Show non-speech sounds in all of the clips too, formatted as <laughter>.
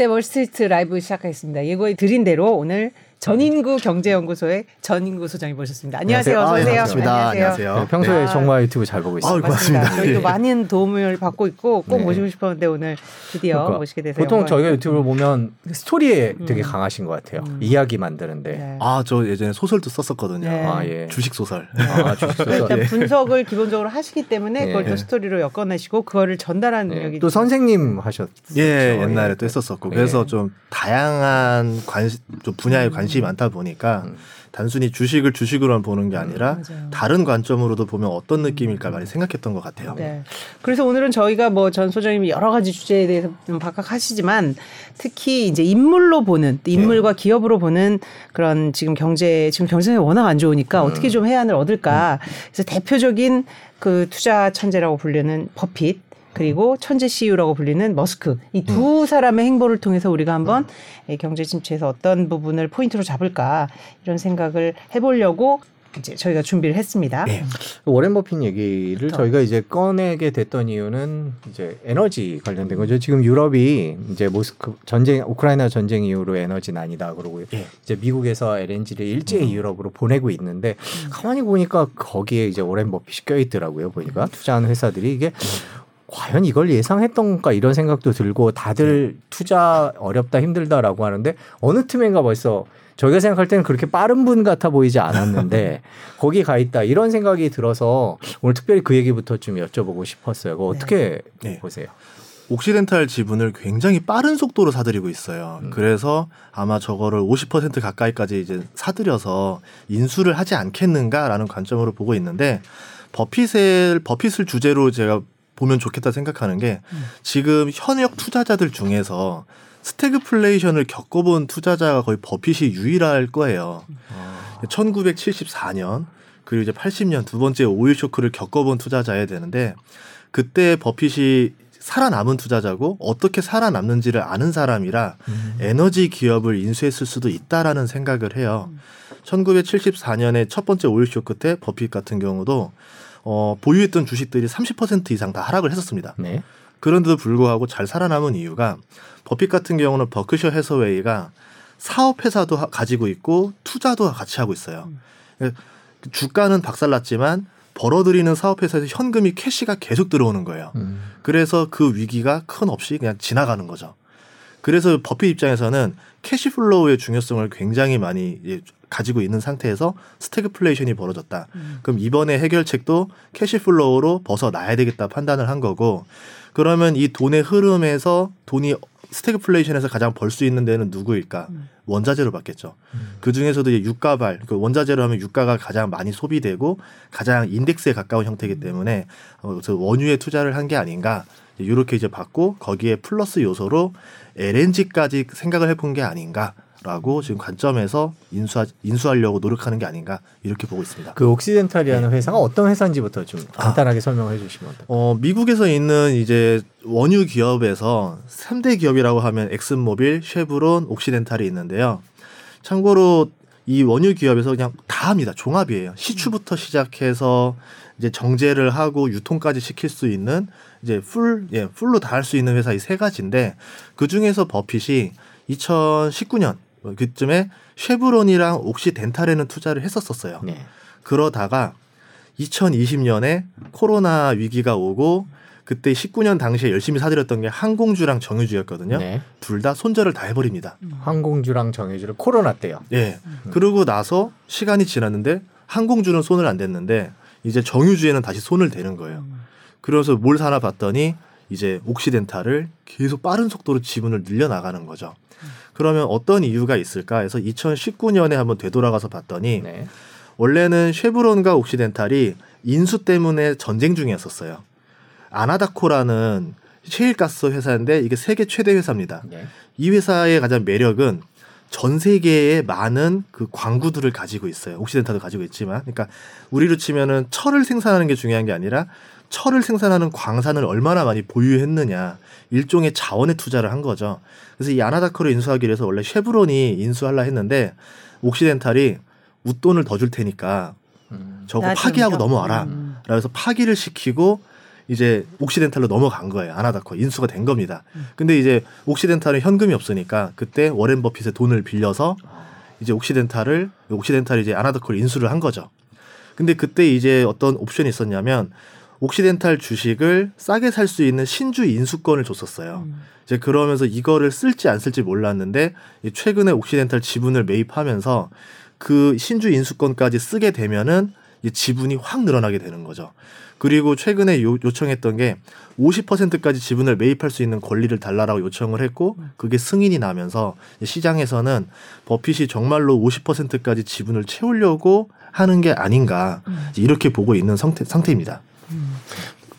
네, 월스트리트 라이브 시작하겠습니다. 예고해 드린 대로 오늘 전인구 경제연구소의 전인구 소장님 모셨습니다. 안녕하세요. 안녕하세요. 아, 반갑습니다. 안녕하세요. 네, 평소에 네. 정말 유튜브 잘 보고 있습니다. 아유, 고맙습니다. 저희도 예. 많은 도움을 받고 있고 꼭 네. 모시고 싶었는데 오늘 드디어 그러니까 모시게 돼서 보통 영광입니다. 저희가 유튜브를 보면 스토리에 되게 음. 강하신 것 같아요. 음. 이야기 만드는데. 네. 아, 저 예전에 소설도 썼었거든요. 네. 아, 예. 주식 소설. 아, 주식 소설. 그러니까 <laughs> 일단 분석을 기본적으로 하시기 때문에 그걸 네. 또 스토리로 엮어내시고 그거를 전달하는 네. 능력이 또 선생님 하셨죠. 예, 옛날에 또 했었었고. 예. 그래서 좀 다양한 관심, 좀 분야에 관심 이 많다 보니까 음. 단순히 주식을 주식으로만 보는 게 아니라 맞아요. 다른 관점으로도 보면 어떤 느낌일까 많이 생각했던 것 같아요. 네. 그래서 오늘은 저희가 뭐 전 소장님이 여러 가지 주제에 대해서 좀 박학하시지만 특히 이제 인물로 보는 네. 인물과 기업으로 보는 그런 지금 경제 지금 경제가 워낙 안 좋으니까 음. 어떻게 좀 해안을 얻을까. 그래서 대표적인 그 투자 천재라고 불리는 버핏 그리고 천재 CEO라고 불리는 머스크 이 음. 두 사람의 행보를 통해서 우리가 한번 이 경제 침체에서 어떤 부분을 포인트로 잡을까 이런 생각을 해보려고 이제 저희가 준비를 했습니다. 예. 워렌 버핏 얘기를 그렇죠. 저희가 이제 꺼내게 됐던 이유는 이제 에너지 관련된 거죠. 지금 유럽이 이제 모스크 전쟁 우크라이나 전쟁 이후로 에너지 난이다 그러고 예. 이제 미국에서 LNG를 일제히 음. 유럽으로 보내고 있는데 가만히 보니까 거기에 이제 워렌 버핏이 껴 있더라고요. 보니까 투자하는 회사들이 이게 과연 이걸 예상했던 건가 이런 생각도 들고 다들 투자 어렵다 힘들다라고 하는데 어느 틈엔가 벌써 저희가 생각할 때는 그렇게 빠른 분 같아 보이지 않았는데 <laughs> 거기 가 있다 이런 생각이 들어서 오늘 특별히 그 얘기부터 좀 여쭤보고 싶었어요. 그거 어떻게 네. 보세요? 옥시덴탈 지분을 굉장히 빠른 속도로 사들이고 있어요. 음. 그래서 아마 저거를 50% 가까이까지 이제 사들여서 인수를 하지 않겠는가라는 관점으로 보고 있는데 버핏을 버핏을 주제로 제가 보면 좋겠다 생각하는 게 음. 지금 현역 투자자들 중에서 스태그플레이션을 겪어본 투자자가 거의 버핏이 유일할 거예요. 1974년 그리고 이제 80년 두 번째 오일 쇼크를 겪어본 투자자야 되는데 그때 버핏이 살아남은 투자자고 어떻게 살아남는지를 아는 사람이라 음. 에너지 기업을 인수했을 수도 있다라는 생각을 해요. 1974년에 첫 번째 오일 쇼크 때 버핏 같은 경우도 어, 보유했던 주식들이 30% 이상 다 하락을 했었습니다. 네. 그런데도 불구하고 잘 살아남은 이유가 버핏 같은 경우는 버크셔 해서웨이가 사업 회사도 하- 가지고 있고 투자도 같이 하고 있어요. 그 주가는 박살났지만 벌어들이는 사업 회사에서 현금이 캐시가 계속 들어오는 거예요. 음. 그래서 그 위기가 큰 없이 그냥 지나가는 거죠. 그래서 버핏 입장에서는 cash flow의 중요성을 굉장히 많이 가지고 있는 상태에서 스태그플레이션이 벌어졌다. 그럼 이번에 해결책도 cash flow로 벗어나야 되겠다 판단을 한 거고 그러면 이 돈의 흐름에서 돈이 스태그플레이션에서 가장 벌 수 있는 데는 누구일까? 원자재로 받겠죠. 그 중에서도 이제 유가발, 그 원자재로 하면 유가가 가장 많이 소비되고 가장 인덱스에 가까운 형태이기 때문에 어, 그래서 원유에 투자를 한 게 아닌가. 이렇게 이제 받고 거기에 플러스 요소로 LNG까지 생각을 해본 게 아닌가 라고 지금 관점에서 인수하, 인수하려고 노력하는 게 아닌가 이렇게 보고 있습니다. 그 옥시덴탈이라는 회사가 어떤 회사인지부터 좀 간단하게 설명해 주시면 어떨까요? 어, 미국에서 있는 이제 원유 기업에서 3대 기업이라고 하면 엑슨모빌, 쉐브론, 옥시덴탈이 있는데요. 참고로 이 원유 기업에서 그냥 다 합니다. 종합이에요. 시추부터 시작해서 이제 정제를 하고 유통까지 시킬 수 있는 이제 full, 예, full로 다 할 수 있는 회사 이 세 가지인데 그 중에서 버핏이 2019년 그쯤에 쉐브론이랑 옥시덴탈에는 투자를 했었었어요. 네. 그러다가 2020년에 코로나 위기가 오고 그때 19년 당시에 열심히 사들였던 게 항공주랑 정유주였거든요. 네. 둘다 손절을 다 해버립니다. 항공주랑 정유주를 코로나 때요. 예. 그러고 나서 시간이 지났는데 항공주는 손을 안 댔는데 이제 정유주에는 다시 손을 대는 거예요. 그래서 뭘 사나 봤더니 이제 옥시덴탈을 계속 빠른 속도로 지분을 늘려 나가는 거죠. 그러면 어떤 이유가 있을까 해서 2019년에 한번 되돌아가서 봤더니 네. 원래는 쉐브론과 옥시덴탈이 인수 때문에 전쟁 중이었었어요. 아나다코라는 셰일가스 회사인데 이게 세계 최대 회사입니다. 네. 이 회사의 가장 매력은 전 세계에 많은 그 광구들을 가지고 있어요. 옥시덴탈도 가지고 있지만, 그러니까 우리로 치면은 철을 생산하는 게 중요한 게 아니라 철을 생산하는 광산을 얼마나 많이 보유했느냐 일종의 자원에 투자를 한 거죠. 그래서 이 아나다코를 인수하기 위해서 원래 쉐브론이 인수하려 했는데 옥시덴탈이 웃돈을 더 줄 테니까 음. 저거 파기하고 좀- 넘어와라. 음. 그래서 파기를 시키고 이제 옥시덴탈로 넘어간 거예요. 아나다코 인수가 된 겁니다. 근데 이제 옥시덴탈은 현금이 없으니까 그때 워렌 버핏의 돈을 빌려서 이제 옥시덴탈을 옥시덴탈이 이제 아나다코를 인수를 한 거죠. 근데 그때 이제 어떤 옵션이 있었냐면 옥시덴탈 주식을 싸게 살 수 있는 신주 인수권을 줬었어요. 이제 그러면서 이거를 쓸지 안 쓸지 몰랐는데 이 최근에 옥시덴탈 지분을 매입하면서 그 신주 인수권까지 쓰게 되면은 이 지분이 확 늘어나게 되는 거죠. 그리고 최근에 요, 요청했던 게 50%까지 지분을 매입할 수 있는 권리를 달라라고 요청을 했고 그게 승인이 나면서 시장에서는 버핏이 정말로 50%까지 지분을 채우려고 하는 게 아닌가 이렇게 보고 있는 상태, 상태입니다.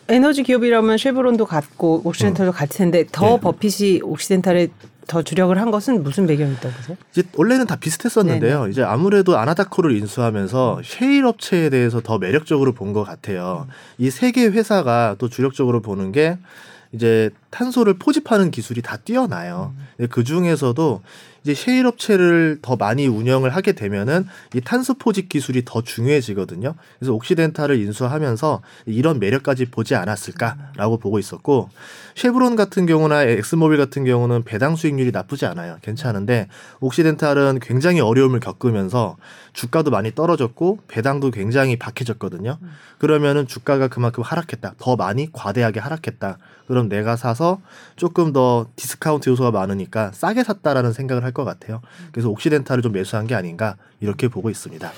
에너지 기업이라면 쉐브론도 같고 옥시덴탈도 같을 텐데 더 네. 버핏이 옥시덴탈에 더 주력을 한 것은 무슨 배경이 있다고 보세요? 이제 원래는 다 비슷했었는데요. 이제 아무래도 아나다코를 인수하면서 셰일 업체에 대해서 더 매력적으로 본 것 같아요. 이세 개 회사가 또 주력적으로 보는 게 이제 탄소를 포집하는 기술이 다 뛰어나요. 그 중에서도 이제 셰일 업체를 더 많이 운영을 하게 되면은 이 탄소 포집 기술이 더 중요해지거든요. 그래서 옥시덴탈을 인수하면서 이런 매력까지 보지 않았을까라고 보고 있었고 쉐브론 같은 경우나 엑슨모빌 같은 경우는 배당 수익률이 나쁘지 않아요. 괜찮은데 옥시덴탈은 굉장히 어려움을 겪으면서 주가도 많이 떨어졌고 배당도 굉장히 박해졌거든요. 그러면은 주가가 그만큼 하락했다. 더 많이 과대하게 하락했다. 그럼 내가 사서 조금 더 디스카운트 요소가 많으니까 싸게 샀다라는 생각을 할것 같아요. 그래서 옥시덴탈을 좀 매수한 게 아닌가 이렇게 보고 있습니다.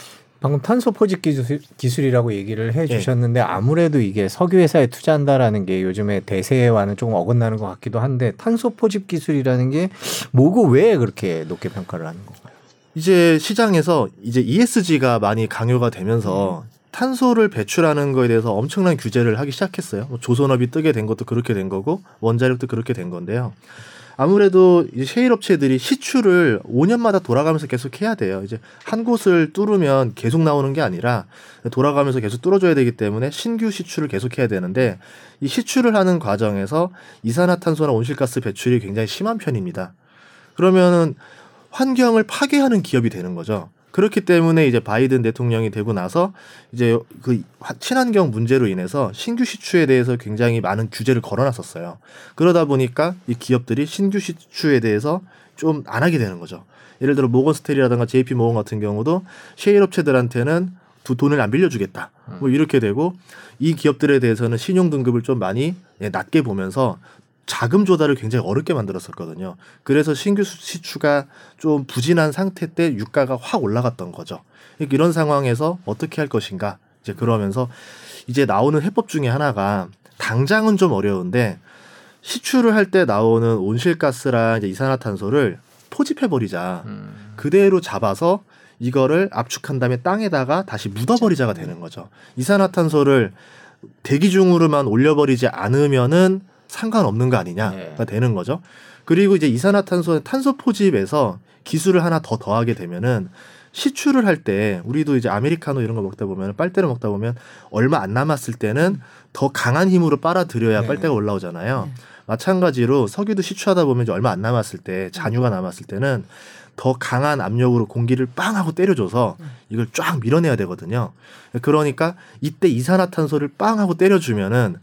방금 탄소 포집 기술, 기술이라고 얘기를 해 주셨는데 아무래도 이게 석유 회사에 투자한다라는 게 요즘에 대세와는 조금 어긋나는 것 같기도 한데 탄소 포집 기술이라는 게 뭐고 왜 그렇게 높게 평가를 하는 건가요? 이제 시장에서 이제 ESG가 많이 강요가 되면서 탄소를 배출하는 거에 대해서 엄청난 규제를 하기 시작했어요. 뭐 조선업이 뜨게 된 것도 그렇게 된 거고 원자력도 그렇게 된 건데요. 아무래도 이제 셰일 업체들이 시추를 5년마다 돌아가면서 계속 해야 돼요. 이제 한 곳을 뚫으면 계속 나오는 게 아니라 돌아가면서 계속 뚫어줘야 되기 때문에 신규 시추를 계속 해야 되는데 이 시추를 하는 과정에서 이산화탄소나 온실가스 배출이 굉장히 심한 편입니다. 그러면은 환경을 파괴하는 기업이 되는 거죠. 그렇기 때문에 이제 바이든 대통령이 되고 나서 이제 그 화- 친환경 문제로 인해서 신규 시추에 대해서 굉장히 많은 규제를 걸어놨었어요. 그러다 보니까 이 기업들이 신규 시추에 대해서 좀 안 하게 되는 거죠. 예를 들어 모건스테리라든가 JP 모건 같은 경우도 셰일 업체들한테는 두 돈을 안 빌려주겠다. 뭐 이렇게 되고 이 기업들에 대해서는 신용 등급을 좀 많이 예, 낮게 보면서 자금 조달을 굉장히 어렵게 만들었었거든요. 그래서 신규 수- 시추가 좀 부진한 상태 때 유가가 확 올라갔던 거죠. 이런 상황에서 어떻게 할 것인가 이제 그러면서 이제 나오는 해법 중에 하나가 당장은 좀 어려운데 시추를 할 때 나오는 온실가스랑 이제 이산화탄소를 포집해 버리자. 그대로 잡아서 이거를 압축한 다음에 땅에다가 다시 묻어버리자가 되는 거죠. 이산화탄소를 대기 중으로만 올려버리지 않으면은 상관없는 거 아니냐가 네. 되는 거죠. 그리고 이제 이산화탄소 탄소 포집에서 기술을 하나 더 더하게 되면은 시추를 할 때 우리도 이제 아메리카노 이런 거 먹다 보면 빨대를 먹다 보면 얼마 안 남았을 때는 더 강한 힘으로 빨아들여야 네. 빨대가 올라오잖아요. 마찬가지로 석유도 시추하다 보면 이제 얼마 안 남았을 때 잔유가 남았을 때는 더 강한 압력으로 공기를 빵 하고 때려줘서 이걸 쫙 밀어내야 되거든요. 그러니까 이때 이산화탄소를 빵 하고 때려주면은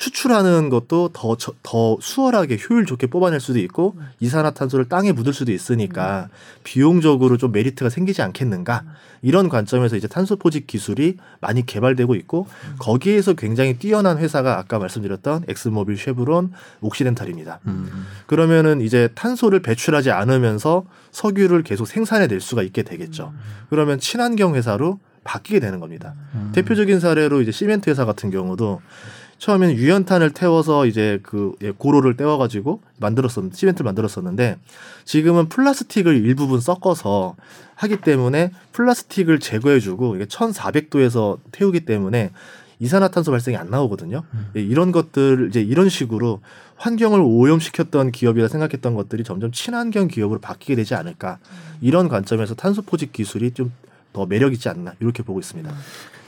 추출하는 것도 더, 저- 더 수월하게 효율 좋게 뽑아낼 수도 있고 이산화탄소를 땅에 묻을 수도 있으니까 비용적으로 좀 메리트가 생기지 않겠는가 이런 관점에서 이제 탄소 포집 기술이 많이 개발되고 있고 거기에서 굉장히 뛰어난 회사가 아까 말씀드렸던 엑슨모빌, 쉐브론, 옥시덴탈입니다. 음. 그러면은 이제 탄소를 배출하지 않으면서 석유를 계속 생산해낼 수가 있게 되겠죠. 그러면 친환경 회사로 바뀌게 되는 겁니다. 음. 대표적인 사례로 이제 시멘트 회사 같은 경우도 처음에는 유연탄을 태워서 이제 그 예, 고로를 떼워가지고 만들었었 시멘트를 만들었었는데 지금은 플라스틱을 일부분 섞어서 하기 때문에 플라스틱을 제거해주고 이게 1,400도에서 태우기 때문에 이산화탄소 발생이 안 나오거든요. 예, 이런 것들 이제 이런 식으로 환경을 오염시켰던 기업이라 생각했던 것들이 점점 친환경 기업으로 바뀌게 되지 않을까 이런 관점에서 탄소 포집 기술이 좀 더 매력 있지 않나 이렇게 보고 있습니다.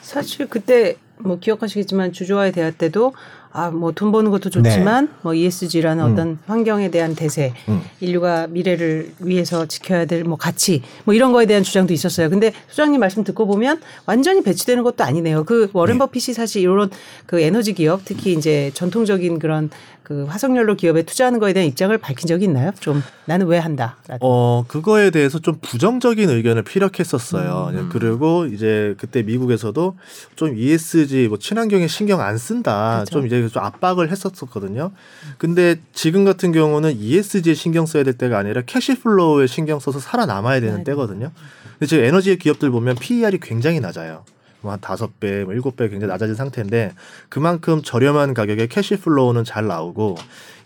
사실 그때 뭐 기억하시겠지만 주주와의 대화 때도 아 뭐 돈 버는 것도 좋지만 뭐 ESG라는 음. 어떤 환경에 대한 대세, 음. 인류가 미래를 위해서 지켜야 될 뭐 가치 뭐 이런 거에 대한 주장도 있었어요. 근데 소장님 말씀 듣고 보면 완전히 배치되는 것도 아니네요. 그 워렌 네. 버핏이 사실 이런 그 에너지 기업 특히 이제 전통적인 그런 그 화석연료 기업에 투자하는 거에 대한 입장을 밝힌 적이 있나요? 좀 나는 왜 한다. 어 그거에 대해서 좀 부정적인 의견을 피력했었어요. 음. 그리고 이제 그때 미국에서도 좀 ESG 뭐 친환경에 신경 안 쓴다. 그렇죠. 좀 이제 좀 압박을 했었었거든요. 근데 지금 같은 경우는 ESG에 신경 써야 될 때가 아니라 cash flow에 신경 써서 살아남아야 되는 네. 때거든요. 근데 지금 에너지 기업들 보면 PER이 굉장히 낮아요. 뭐한 다섯 배, 뭐 일곱 배 굉장히 낮아진 상태인데 그만큼 저렴한 가격에 캐시플로우는 잘 나오고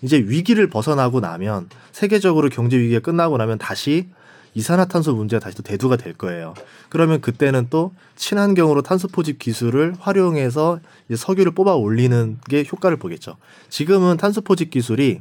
이제 위기를 벗어나고 나면 세계적으로 경제 위기가 끝나고 나면 다시 이산화탄소 문제가 다시 또 대두가 될 거예요. 그러면 그때는 또 친환경으로 탄소 포집 기술을 활용해서 석유를 뽑아 올리는 게 효과를 보겠죠. 지금은 탄소 포집 기술이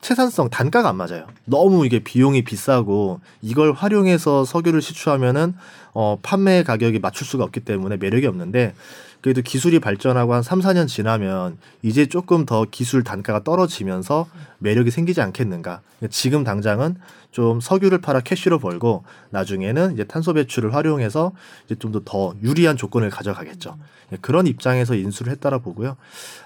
채산성 단가가 안 맞아요. 너무 이게 비용이 비싸고 이걸 활용해서 석유를 시추하면은 어 판매 가격이 맞출 수가 없기 때문에 매력이 없는데 그래도 기술이 발전하고 한 3, 4년 지나면 이제 조금 더 기술 단가가 떨어지면서 매력이 생기지 않겠는가. 지금 당장은 좀 석유를 팔아 캐시로 벌고 나중에는 이제 탄소 배출을 활용해서 이제 좀 더 더 유리한 조건을 가져가겠죠. 예, 그런 입장에서 인수를 했다라 보고요.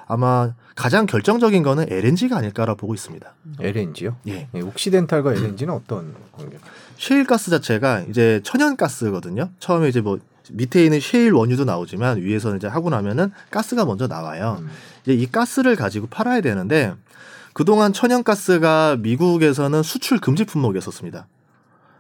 아마 가장 결정적인 거는 LNG가 아닐까라 보고 있습니다. LNG요? 예. 예, 옥시덴탈과 LNG는 어떤 관계? 셰일가스 자체가 이제 천연가스거든요. 처음에 이제 뭐 밑에 있는 셰일 원유도 나오지만 위에서는 이제 하고 나면은 가스가 먼저 나와요. 음. 이제 이 가스를 가지고 팔아야 되는데 그동안 천연가스가 미국에서는 수출 금지 품목이었었습니다.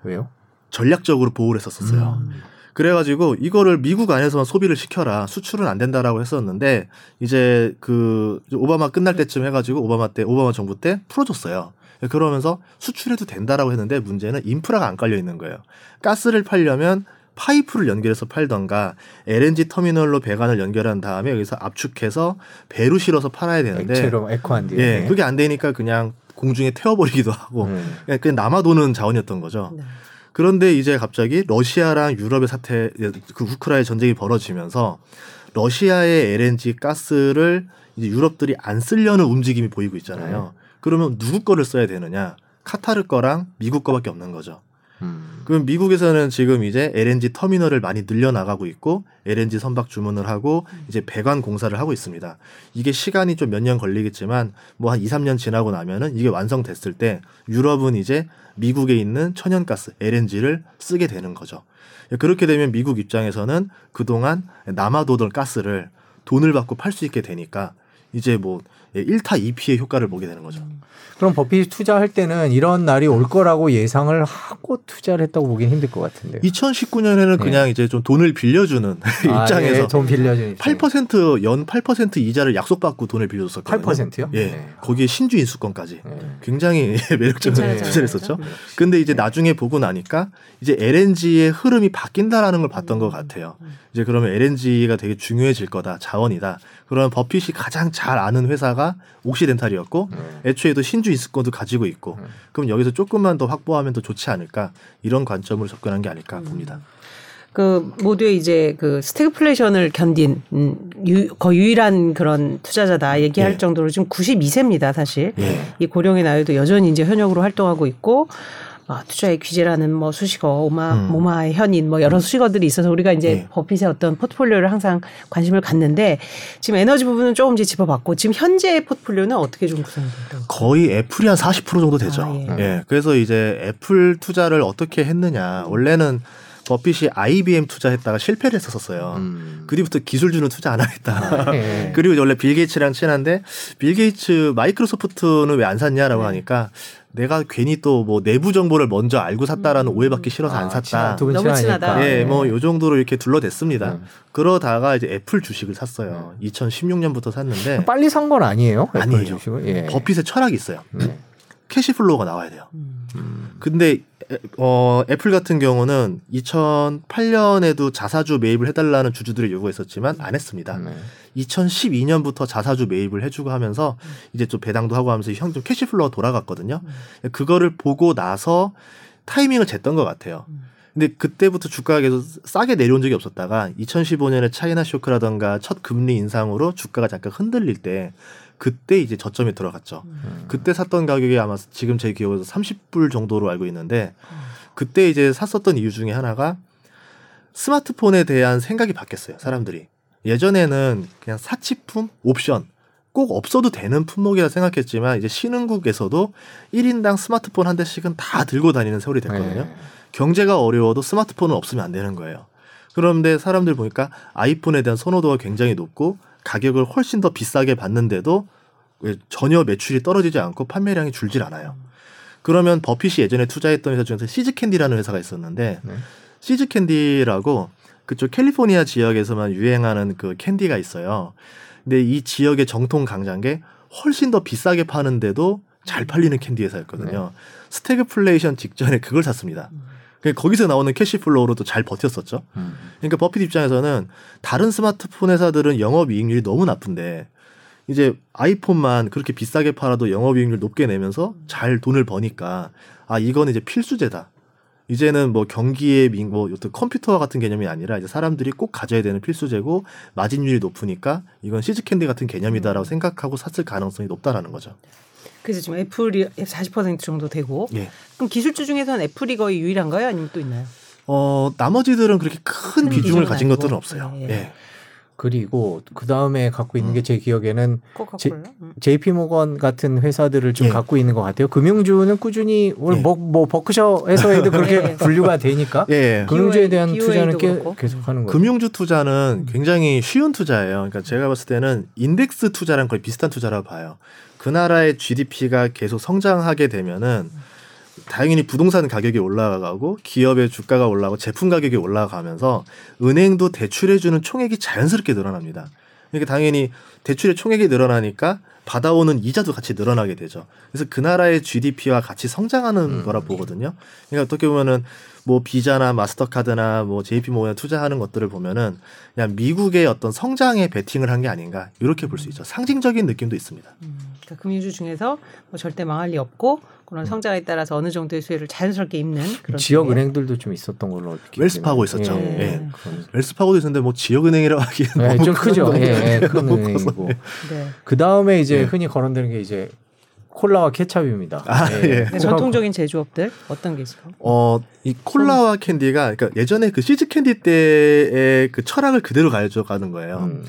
왜요? 전략적으로 보호를 했었었어요. 음. 그래가지고 이거를 미국 안에서만 소비를 시켜라 수출은 안 된다라고 했었는데 이제 그 오바마 끝날 때쯤 해가지고 오바마 때 오바마 정부 때 풀어줬어요. 그러면서 수출해도 된다라고 했는데 문제는 인프라가 안 깔려 있는 거예요. 가스를 팔려면 파이프를 연결해서 팔던가 LNG 터미널로 배관을 연결한 다음에 여기서 압축해서 배로 실어서 팔아야 되는데 액체로 에코한 뒤에. 예 그게 안 되니까 그냥 공중에 태워버리기도 하고 음. 그냥, 그냥 남아도는 자원이었던 거죠. 네. 그런데 이제 갑자기 러시아랑 유럽의 사태, 그 우크라이나 전쟁이 벌어지면서 러시아의 LNG 가스를 이제 유럽들이 안 쓰려는 움직임이 보이고 있잖아요. 그러면 누구 거를 써야 되느냐? 카타르 거랑 미국 거밖에 없는 거죠. 음. 그럼 미국에서는 지금 이제 LNG 터미널을 많이 늘려나가고 있고 LNG 선박 주문을 하고 이제 배관 공사를 하고 있습니다. 이게 시간이 좀 몇 년 걸리겠지만 뭐 한 2, 3년 지나고 나면은 이게 완성됐을 때 유럽은 이제 미국에 있는 천연가스 LNG를 쓰게 되는 거죠. 그렇게 되면 미국 입장에서는 그동안 남아도던 가스를 돈을 받고 팔 수 있게 되니까 이제 뭐 1타 2피의 효과를 보게 되는 거죠. 그럼 버핏이 투자할 때는 이런 날이 올 거라고 예상을 하고 투자를 했다고 보기는 힘들 것 같은데. 2019년에는 그냥 이제 좀 돈을 빌려주는 아, <laughs> 입장에서 예, 돈 빌려주는 입장에서. 8%연 8% 이자를 약속받고 돈을 빌려줬었거든요. 8%요? 예. 네. 거기에 신주 인수권까지. 예. 굉장히 <laughs> 매력적인 투자를 했었죠. 자산이죠. 근데 이제 나중에 보고 나니까 이제 LNG의 흐름이 바뀐다라는 걸 봤던 음. 것 같아요. 이제 그러면 LNG가 되게 중요해질 거다. 자원이다. 그러면 버핏이 가장 잘 아는 회사가 옥시덴탈이었고 음. 애초에도 신주 인수권도 가지고 있고 음. 그럼 여기서 조금만 더 확보하면 더 좋지 않을까 이런 관점으로 접근한 게 아닐까 봅니다. 그 모두의 이제 그 스태그플레이션을 견딘 음, 유, 거의 유일한 그런 투자자다 얘기할 예. 정도로 지금 92세입니다 사실 예. 이 고령의 나이도 여전히 이제 현역으로 활동하고 있고 아, 투자의 귀재라는 뭐 수식어, 오마, 음. 오마하의 현인 뭐 여러 수식어들이 있어서 우리가 이제 예. 버핏의 어떤 포트폴리오를 항상 관심을 갖는데 지금 에너지 부분은 조금 이제 짚어봤고 지금 현재 포트폴리오는 어떻게 좀 된다고? 거의 애플이 한 40% 정도 되죠. 아, 예. 예. 그래서 이제 애플 투자를 어떻게 했느냐. 원래는 버핏이 IBM 투자했다가 실패를 했었어요. 음. 그 뒤부터 기술주는 투자 안 하겠다. 예. <laughs> 그리고 원래 빌 게이츠랑 친한데 빌 게이츠 마이크로소프트는 왜 안 샀냐라고 네. 하니까 내가 괜히 또 뭐 내부 정보를 먼저 알고 샀다라는 음. 오해받기 싫어서 안 아, 샀다. 친하- 두분 너무. 친하다. 예, 네. 뭐요 정도로 이렇게 둘러댔습니다. 음. 그러다가 이제 애플 주식을 샀어요. 2016년부터 샀는데 빨리 산 건 아니에요? 애플 아니에요. 주식을? 예. 버핏의 철학이 있어요. 네. cash flow가 나와야 돼요. 음. 음. 근데 애- 어, 애플 같은 경우는 2008년에도 자사주 매입을 해달라는 주주들의 요구가 있었지만 안 했습니다. 네. 2012년부터 자사주 매입을 해주고 하면서 이제 좀 배당도 하고 하면서 현금 cash flow가 돌아갔거든요. 그거를 보고 나서 타이밍을 쟀던 것 같아요. 근데 그때부터 주가가 계속 싸게 내려온 적이 없었다가 2015년에 차이나 쇼크라던가 첫 금리 인상으로 주가가 잠깐 흔들릴 때 그때 이제 저점에 들어갔죠. 그때 샀던 가격이 아마 지금 제 기억에서 30불 정도로 알고 있는데 그때 이제 샀었던 이유 중에 하나가 스마트폰에 대한 생각이 바뀌었어요. 사람들이. 예전에는 그냥 사치품, 옵션 꼭 없어도 되는 품목이라 생각했지만 이제 신흥국에서도 1인당 스마트폰 한 대씩은 다 들고 다니는 세월이 됐거든요. 네. 경제가 어려워도 스마트폰은 없으면 안 되는 거예요. 그런데 사람들 보니까 아이폰에 대한 선호도가 굉장히 높고 가격을 훨씬 더 비싸게 받는데도 왜 전혀 매출이 떨어지지 않고 판매량이 줄질 않아요. 그러면 버핏이 예전에 투자했던 회사 중에서 시즈캔디라는 회사가 있었는데 네. 시즈캔디라고 그쪽 캘리포니아 지역에서만 유행하는 그 캔디가 있어요. 근데 이 지역의 정통 강자인 게 훨씬 더 비싸게 파는데도 잘 팔리는 캔디 회사였거든요. 스태그플레이션 직전에 그걸 샀습니다. 그러니까 거기서 나오는 cash flow로도 잘 버텼었죠. 음. 그러니까 버핏 입장에서는 다른 스마트폰 회사들은 영업이익률이 너무 나쁜데 이제 아이폰만 그렇게 비싸게 팔아도 영업이익률 높게 내면서 잘 돈을 버니까 아 이거는 이제 필수재다. 이제는 뭐 경기에 민, 뭐 어떤 컴퓨터 같은 개념이 아니라 이제 사람들이 꼭 가져야 되는 필수재고 마진율이 높으니까 이건 시즈캔디 같은 개념이다라고 생각하고 샀을 가능성이 높다라는 거죠. 그래서 지금 애플이 40% 정도 되고 예. 그럼 기술주 중에서는 애플이 거의 유일한가요? 아니면 또 있나요? 어 나머지들은 그렇게 큰큰 비중을 가진 아니고. 것들은 없어요. 예, 예. 예. 그리고 그 다음에 갖고 있는 게제 기억에는 코카콜라? 음. JP 모건 같은 회사들을 좀 예. 갖고 있는 것 같아요. 금융주는 꾸준히 오늘 예. 뭐, 뭐 버크셔에서에도 그렇게 <laughs> 예. 분류가 되니까 예. 예. 금융주에 대한 BOA 도 투자는 꽤. 계속하는 거죠. 금융주 투자는 굉장히 쉬운 투자예요. 그러니까 제가 봤을 때는 인덱스 투자랑 거의 비슷한 투자라고 봐요. 그 나라의 GDP가 계속 성장하게 되면은 당연히 부동산 가격이 올라가고 기업의 주가가 올라가고 제품 가격이 올라가면서 은행도 대출해주는 총액이 자연스럽게 늘어납니다. 그러니까 당연히 대출의 총액이 늘어나니까 받아오는 이자도 같이 늘어나게 되죠. 그래서 그 나라의 GDP와 같이 성장하는 음. 거라 보거든요. 그러니까 어떻게 보면은 뭐 비자나 마스터카드나 뭐 JP 모건에 투자하는 것들을 보면은 그냥 미국의 어떤 성장에 베팅을 한 게 아닌가 이렇게 볼 수 있죠. 상징적인 느낌도 있습니다. 음, 그러니까 금융주 중에서 뭐 절대 망할 리 없고 그런 성장에 따라서 어느 정도의 수혜를 자연스럽게 입는 그런 지역. 은행들도 좀 있었던 걸로 웰스파고. 있었죠. 예. 그런- 웰스파고도 있었는데 뭐 지역 은행이라고 하기에는 네, 너무 좀 큰, 크죠. 예, 예, 큰. 은행이고. 네. 그 다음에 이제 예. 흔히 거론되는 게 이제 콜라와 캔디입니다. 아, 예. 네, 전통적인 제조업들 어떤 게 있을까요? 어, 이 콜라와 캔디가 그러니까 예전에 그 시즈 캔디 때의 그 철학을 그대로 가져가는 거예요. 음.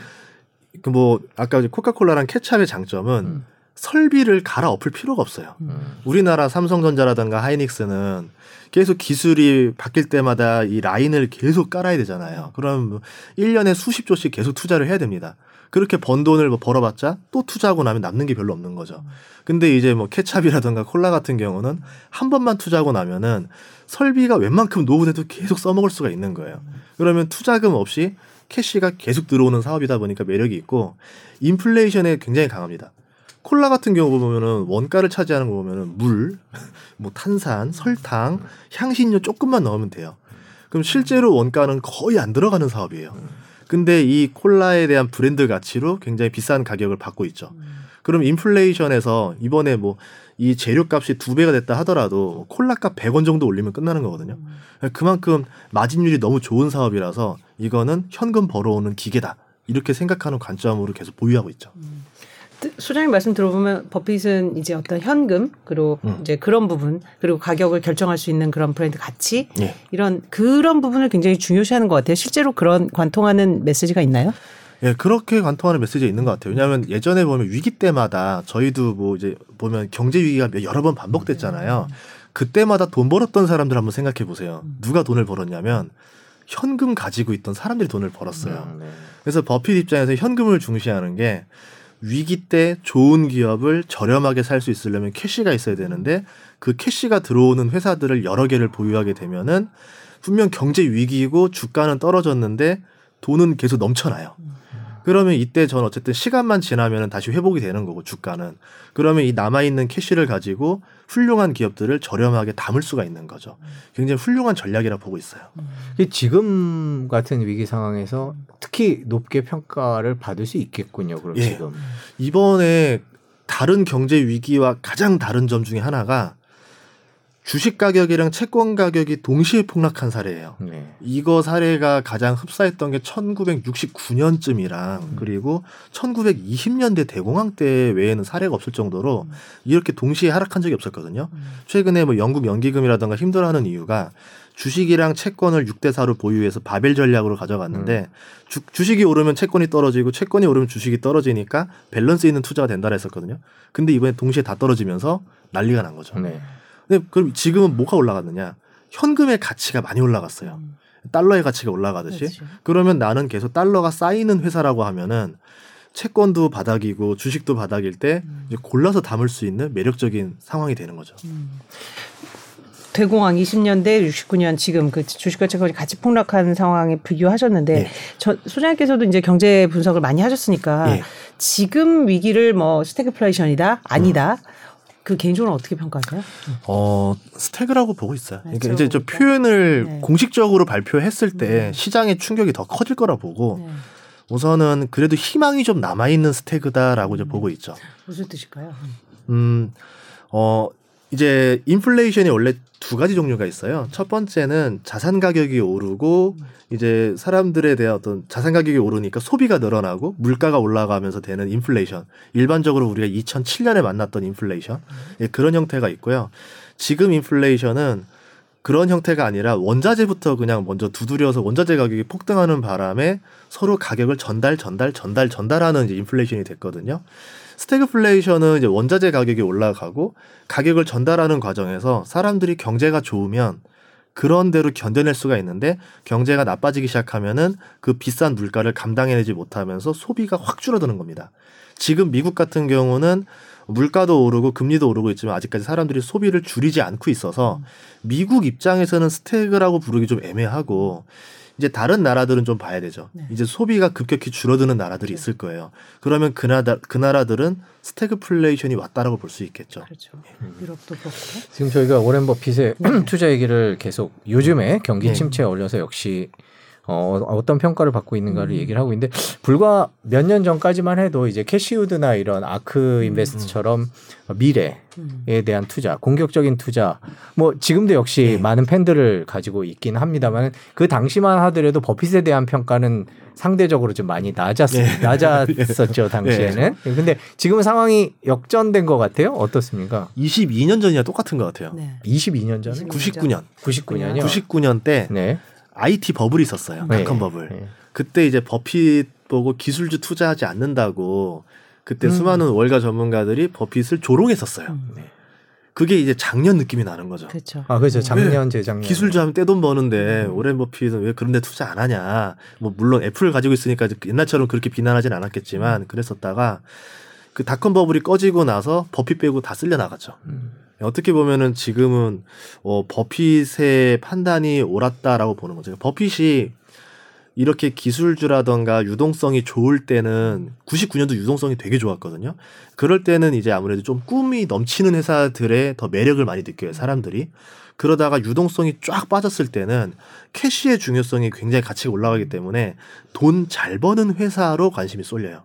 그뭐 아까 이제 코카콜라랑 케찹의 장점은 음. 설비를 갈아 엎을 필요가 없어요. 음. 우리나라 삼성전자라든가 하이닉스는 계속 기술이 바뀔 때마다 이 라인을 계속 깔아야 되잖아요. 그럼 뭐 1년에 수십 조씩 계속 투자를 해야 됩니다. 그렇게 번 돈을 뭐 벌어봤자 또 투자하고 나면 남는 게 별로 없는 거죠. 근데 이제 뭐 케찹이라든가 콜라 같은 경우는 한 번만 투자하고 나면은 설비가 웬만큼 노후돼도 계속 써먹을 수가 있는 거예요. 그러면 투자금 없이 캐시가 계속 들어오는 사업이다 보니까 매력이 있고 인플레이션에 굉장히 강합니다. 콜라 같은 경우 보면은 원가를 차지하는 거 보면은 물, <laughs> 뭐 탄산, 설탕, 향신료 조금만 넣으면 돼요. 그럼 실제로 원가는 거의 안 들어가는 사업이에요. 근데 이 콜라에 대한 브랜드 가치로 굉장히 비싼 가격을 받고 있죠. 그럼 인플레이션에서 이번에 뭐 이 재료값이 두 배가 됐다 하더라도 콜라값 100원 정도 올리면 끝나는 거거든요. 그만큼 마진율이 너무 좋은 사업이라서 이거는 현금 벌어오는 기계다. 이렇게 생각하는 관점으로 계속 보유하고 있죠. 소장님 말씀 들어보면 버핏은 이제 어떤 현금 그리고 음. 이제 그런 부분 그리고 가격을 결정할 수 있는 그런 브랜드 가치 예. 이런 그런 부분을 굉장히 중요시하는 것 같아요. 실제로 그런 관통하는 메시지가 있나요? 예, 그렇게 관통하는 메시지가 있는 것 같아요. 왜냐하면 예전에 보면 위기 때마다 저희도 뭐 이제 보면 경제 위기가 여러 번 반복됐잖아요. 그때마다 돈 벌었던 사람들 한번 생각해 보세요. 누가 돈을 벌었냐면 현금 가지고 있던 사람들이 돈을 벌었어요. 음, 네. 그래서 버핏 입장에서 현금을 중시하는 게 위기 때 좋은 기업을 저렴하게 살 수 있으려면 캐시가 있어야 되는데 그 캐시가 들어오는 회사들을 여러 개를 보유하게 되면은 분명 경제 위기이고 주가는 떨어졌는데 돈은 계속 넘쳐나요. 그러면 이때 전 어쨌든 시간만 지나면 다시 회복이 되는 거고 주가는 그러면 이 남아 있는 캐시를 가지고 훌륭한 기업들을 저렴하게 담을 수가 있는 거죠. 굉장히 훌륭한 전략이라 보고 있어요. 이게 지금 같은 위기 상황에서 특히 높게 평가를 받을 수 있겠군요. 그럼 예. 지금. 이번에 다른 경제 위기와 가장 다른 점 중에 하나가 주식 가격이랑 채권 가격이 동시에 폭락한 사례예요. 네. 이거 사례가 가장 흡사했던 게 1969년쯤이랑 음. 그리고 1920년대 대공황 때 외에는 사례가 없을 정도로 음. 이렇게 동시에 하락한 적이 없었거든요. 음. 최근에 뭐 영국 연기금이라든가 힘들어하는 이유가 주식이랑 채권을 6대 4로 보유해서 바벨 전략으로 가져갔는데 주, 주식이 오르면 채권이 떨어지고 채권이 오르면 주식이 떨어지니까 밸런스 있는 투자가 된다 했었거든요. 근데 이번에 동시에 다 떨어지면서 난리가 난 거죠. 네. 근데 그럼 지금은 뭐가 올라갔느냐? 현금의 가치가 많이 올라갔어요. 음. 달러의 가치가 올라가듯이. 그렇죠. 그러면 나는 계속 달러가 쌓이는 회사라고 하면은 채권도 바닥이고 주식도 바닥일 때 음. 이제 골라서 담을 수 있는 매력적인 상황이 되는 거죠. 음. 대공황 20년대 69년 지금 그 주식과 채권이 같이 폭락한 상황에 비교하셨는데 예. 저 소장님께서도 이제 경제 분석을 많이 하셨으니까 예. 지금 위기를 뭐 스태그플레이션이다 아니다 그 개인적으로 어떻게 평가하세요? 어, 스태그라고 보고 있어요. 네, 그러니까 이제 저 그러니까. 표현을 네. 공식적으로 발표했을 때 음. 시장의 충격이 더 커질 거라 보고 네. 우선은 그래도 희망이 좀 남아 있는 스태그다라고 이제 음. 보고 있죠. 무슨 뜻일까요? 음, 어, 이제 인플레이션이 원래 두 가지 종류가 있어요. 첫 번째는 자산 가격이 오르고 이제 사람들에 대한 어떤 자산 가격이 오르니까 소비가 늘어나고 물가가 올라가면서 되는 인플레이션. 일반적으로 우리가 2007년에 만났던 인플레이션. 예, 그런 형태가 있고요. 지금 인플레이션은 그런 형태가 아니라 원자재부터 그냥 먼저 두드려서 원자재 가격이 폭등하는 바람에 서로 가격을 전달, 전달, 전달, 전달하는 이제 인플레이션이 됐거든요. 스태그플레이션은 이제 원자재 가격이 올라가고 가격을 전달하는 과정에서 사람들이 경제가 좋으면 그런 대로 견뎌낼 수가 있는데 경제가 나빠지기 시작하면은 그 비싼 물가를 감당해내지 못하면서 소비가 확 줄어드는 겁니다. 지금 미국 같은 경우는 물가도 오르고 금리도 오르고 있지만 아직까지 사람들이 소비를 줄이지 않고 있어서 미국 입장에서는 스태그라고 부르기 좀 애매하고 이제 다른 나라들은 좀 봐야 되죠. 네. 이제 소비가 급격히 줄어드는 나라들이 있을 거예요. 그러면 그 나라 그 나라들은 스태그플레이션이 왔다라고 볼 수 있겠죠. 그렇죠. 유럽도 그렇고. 지금 저희가 워렌 버핏의 네. <clears throat> 투자 얘기를 계속 요즘에 경기 네. 침체에 어울려서 역시 어, 어떤 평가를 받고 있는가를 음. 얘기를 하고 있는데 불과 몇 년 전까지만 해도 이제 캐시우드나 이런 아크 인베스트처럼 미래에 음. 대한 투자, 공격적인 투자, 뭐 지금도 역시 네. 많은 팬들을 가지고 있긴 합니다만 그 당시만 하더라도 버핏에 대한 평가는 상대적으로 좀 많이 낮았, 네. <laughs> 낮았었죠 당시에는. 근데 지금 상황이 역전된 것 같아요. 어떻습니까? 22년 전이랑 똑같은 것 같아요. 네. 22년 전에 99년. 99년이요. 99년 때 네. IT 버블이 있었어요. 네. 닷컴 버블. 네. 그때 이제 버핏 보고 기술주 투자하지 않는다고 그때 음. 수많은 월가 전문가들이 버핏을 조롱했었어요. 음. 네. 그게 이제 작년 느낌이 나는 거죠. 그렇죠. 아 그렇죠. 작년 재작년 기술주 하면 떼돈 버는데 음. 오렌 버핏은 왜 그런 데 투자 안 하냐. 뭐 물론 애플을 가지고 있으니까 옛날처럼 그렇게 비난하진 않았겠지만 그랬었다가 그 닷컴 버블이 꺼지고 나서 버핏 빼고 다 쓸려 나갔죠. 음. 어떻게 보면은 지금은 어, 버핏의 판단이 옳았다라고 보는 거죠. 버핏이 이렇게 기술주라던가 유동성이 좋을 때는 99년도 유동성이 되게 좋았거든요. 그럴 때는 이제 아무래도 좀 꿈이 넘치는 회사들의 더 매력을 많이 느껴요, 사람들이. 그러다가 유동성이 쫙 빠졌을 때는 캐시의 중요성이 굉장히 가치가 올라가기 때문에 돈 잘 버는 회사로 관심이 쏠려요.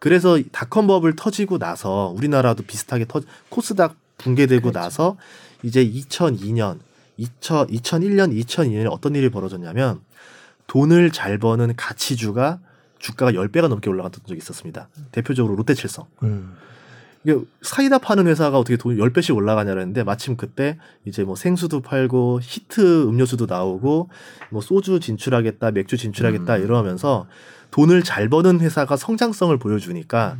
그래서 닷컴 버블 터지고 나서 우리나라도 비슷하게 터 코스닥 붕괴되고 그렇죠. 나서 이제 2002년, 2000, 2001년, 2002년에 어떤 일이 벌어졌냐면 돈을 잘 버는 가치주가 주가가 10배가 넘게 올라갔던 적이 있었습니다. 대표적으로 롯데칠성. 음. 이게 사이다 파는 회사가 어떻게 돈이 10배씩 올라가냐는데 마침 그때 이제 뭐 생수도 팔고 히트 음료수도 나오고 뭐 소주 진출하겠다, 맥주 진출하겠다 음. 이러면서 돈을 잘 버는 회사가 성장성을 보여주니까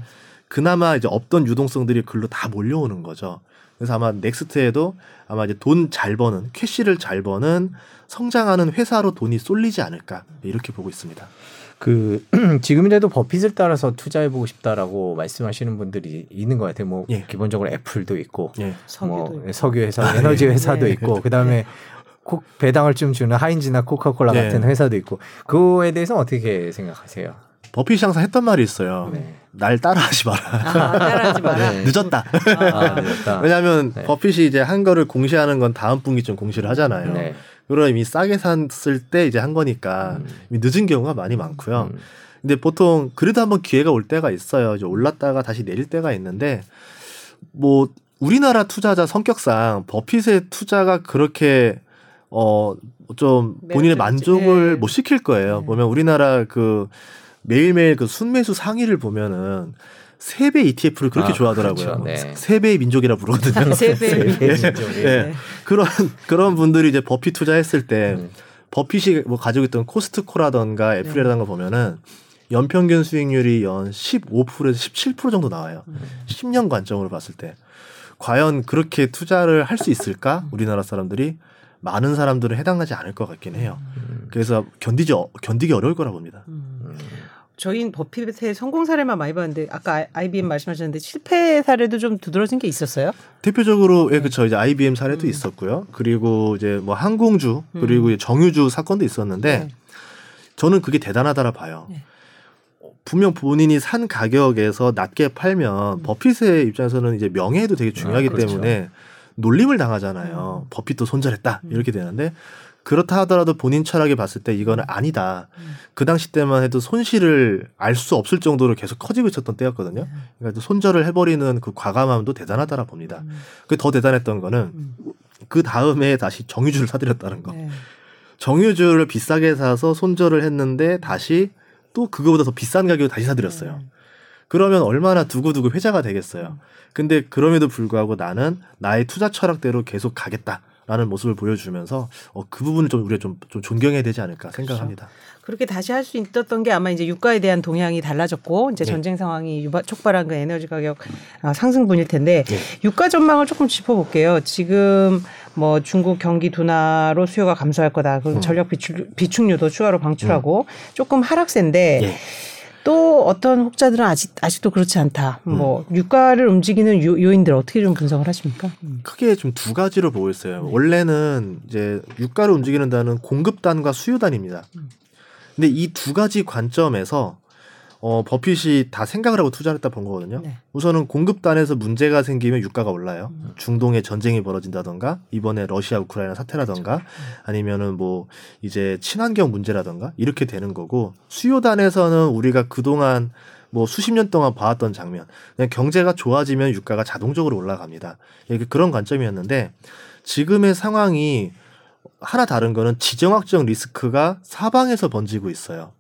그나마 이제 없던 유동성들이 글로 다 몰려오는 거죠. 그래서 아마 next에도 아마 이제 돈 잘 버는 cash를 잘 버는 성장하는 회사로 돈이 쏠리지 않을까 이렇게 보고 있습니다. 그 <clears throat> 지금이라도 버핏을 따라서 투자해 보고 싶다라고 말씀하시는 분들이 있는 것 같아요. 뭐 예. 기본적으로 애플도 있고, 예. 뭐. 석유 회사, 아, 에너지 예. 회사도 네. 있고, 그 다음에 꼭 배당을 좀 주는 하인즈나 코카콜라 네. 같은 회사도 있고, 그거에 대해서 어떻게 생각하세요? 버핏이 항상 했던 말이 있어요. 네. 날 따라하지 마라. 아, 따라하지 <laughs> 마라. 네. 늦었다. 아, 늦었다. <laughs> 왜냐하면 네. 버핏이 이제 한 거를 공시하는 건 다음 분기쯤 공시를 하잖아요. 네. 그럼 이미 싸게 샀을 때 이제 한 거니까 음. 이미 늦은 경우가 많이 많고요. 음. 근데 보통 그래도 한번 기회가 올 때가 있어요. 이제 올랐다가 다시 내릴 때가 있는데 뭐 우리나라 투자자 성격상 버핏의 투자가 그렇게 어 좀 본인의. 만족을 네. 못 시킬 거예요. 네. 보면 우리나라 그 매일매일 그 순매수 상위를 보면은 세배 ETF를 그렇게 아, 좋아하더라고요. 그렇죠. 네. 세배의 민족이라 부르거든요. 세 배. 예. 민족이. 예. 그런 그런 분들이 이제 버핏 투자했을 때 음. 버핏이 뭐 가지고 있던 코스트코라던가 애플이라던가 보면은 연평균 수익률이 연 15%에서 17% 정도 나와요. 10년 관점으로 봤을 때 과연 그렇게 투자를 할 수 있을까? 우리나라 사람들이 많은 사람들은 해당하지 않을 것 같긴 해요. 그래서 견디지 어- 견디기 어려울 거라 봅니다. 음. 저희는 버핏의 성공 사례만 많이 봤는데 아까 IBM 말씀하셨는데 실패 사례도 좀 두드러진 게 있었어요? 대표적으로 예 그쵸 이제 IBM 사례도 있었고요. 그리고 이제 뭐 항공주 그리고 이제 정유주 사건도 있었는데 네. 저는 그게 대단하다라 봐요. 네. 분명 본인이 산 가격에서 낮게 팔면 버핏의 입장에서는 이제 명예도 되게 중요하기 아, 그렇죠. 때문에 놀림을 당하잖아요. 버핏도 손절했다 이렇게 되는데 그렇다 하더라도 본인 철학에 봤을 때 이거는 아니다. 그 당시 때만 해도 손실을 알 수 없을 정도로 계속 커지고 있었던 때였거든요. 그러니까 또 손절을 해버리는 그 과감함도 대단하다라 봅니다. 그더 대단했던 거는 그 다음에 다시 정유주를 사들였다는 거. 네. 정유주를 비싸게 사서 손절을 했는데 다시 또 그거보다 더 비싼 가격에 다시 사들였어요. 그러면 얼마나 두고두고 회자가 되겠어요. 근데 그럼에도 불구하고 나는 나의 투자 철학대로 계속 가겠다 라는 모습을 보여주면서 어, 그 부분을 좀 우리가 좀, 좀 존경해야 되지 않을까 생각합니다. 그렇게 다시 할 수 있었던 게 아마 이제 유가에 대한 동향이 달라졌고 이제 네. 전쟁 상황이 유바, 촉발한 그 에너지 가격 아, 상승분일 텐데 네. 유가 전망을 조금 짚어볼게요. 지금 뭐 중국 경기 둔화로 수요가 감소할 거다. 그리고 음. 전력 비축, 비축류도 추가로 방출하고 조금 하락세인데 예. 또 어떤 혹자들은 아직 아직도 그렇지 않다. 음. 뭐 유가를 움직이는 요, 요인들 어떻게 좀 분석을 하십니까? 음. 크게 좀 두 가지로 보고 있어요. 원래는 이제 유가를 움직이는 단은 공급단과 수요단입니다. 근데 이 두 가지 관점에서 어, 버핏이 다 생각을 하고 투자를 했다 본 거거든요. 네. 우선은 공급단에서 문제가 생기면 유가가 올라요. 중동에 전쟁이 벌어진다던가 이번에 러시아 우크라이나 사태라던가 아니면은 뭐 이제 친환경 문제라던가 이렇게 되는 거고 수요단에서는 우리가 그동안 뭐 수십 년 동안 봐왔던 장면 그냥 경제가 좋아지면 유가가 자동적으로 올라갑니다. 이게 그런 관점이었는데 지금의 상황이 하나 다른 거는 지정학적 리스크가 사방에서 번지고 있어요.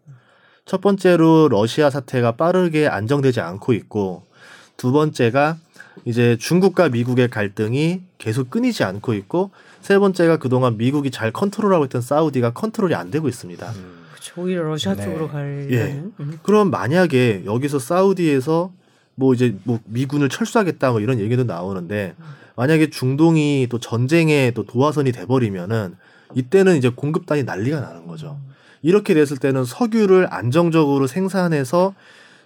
첫 번째로 러시아 사태가 빠르게 안정되지 않고 있고 두 번째가 이제 중국과 미국의 갈등이 계속 끊이지 않고 있고 세 번째가 그동안 미국이 잘 컨트롤하고 있던 사우디가 컨트롤이 안 되고 있습니다. 그렇죠. 오히려 러시아 네. 쪽으로 가려는. 예. 음. 그럼 만약에 여기서 사우디에서 뭐 이제 뭐 미군을 철수하겠다 뭐 이런 얘기도 나오는데 만약에 중동이 또 전쟁의 또 도화선이 돼버리면은 이때는 이제 공급단이 난리가 나는 거죠. 이렇게 됐을 때는 석유를 안정적으로 생산해서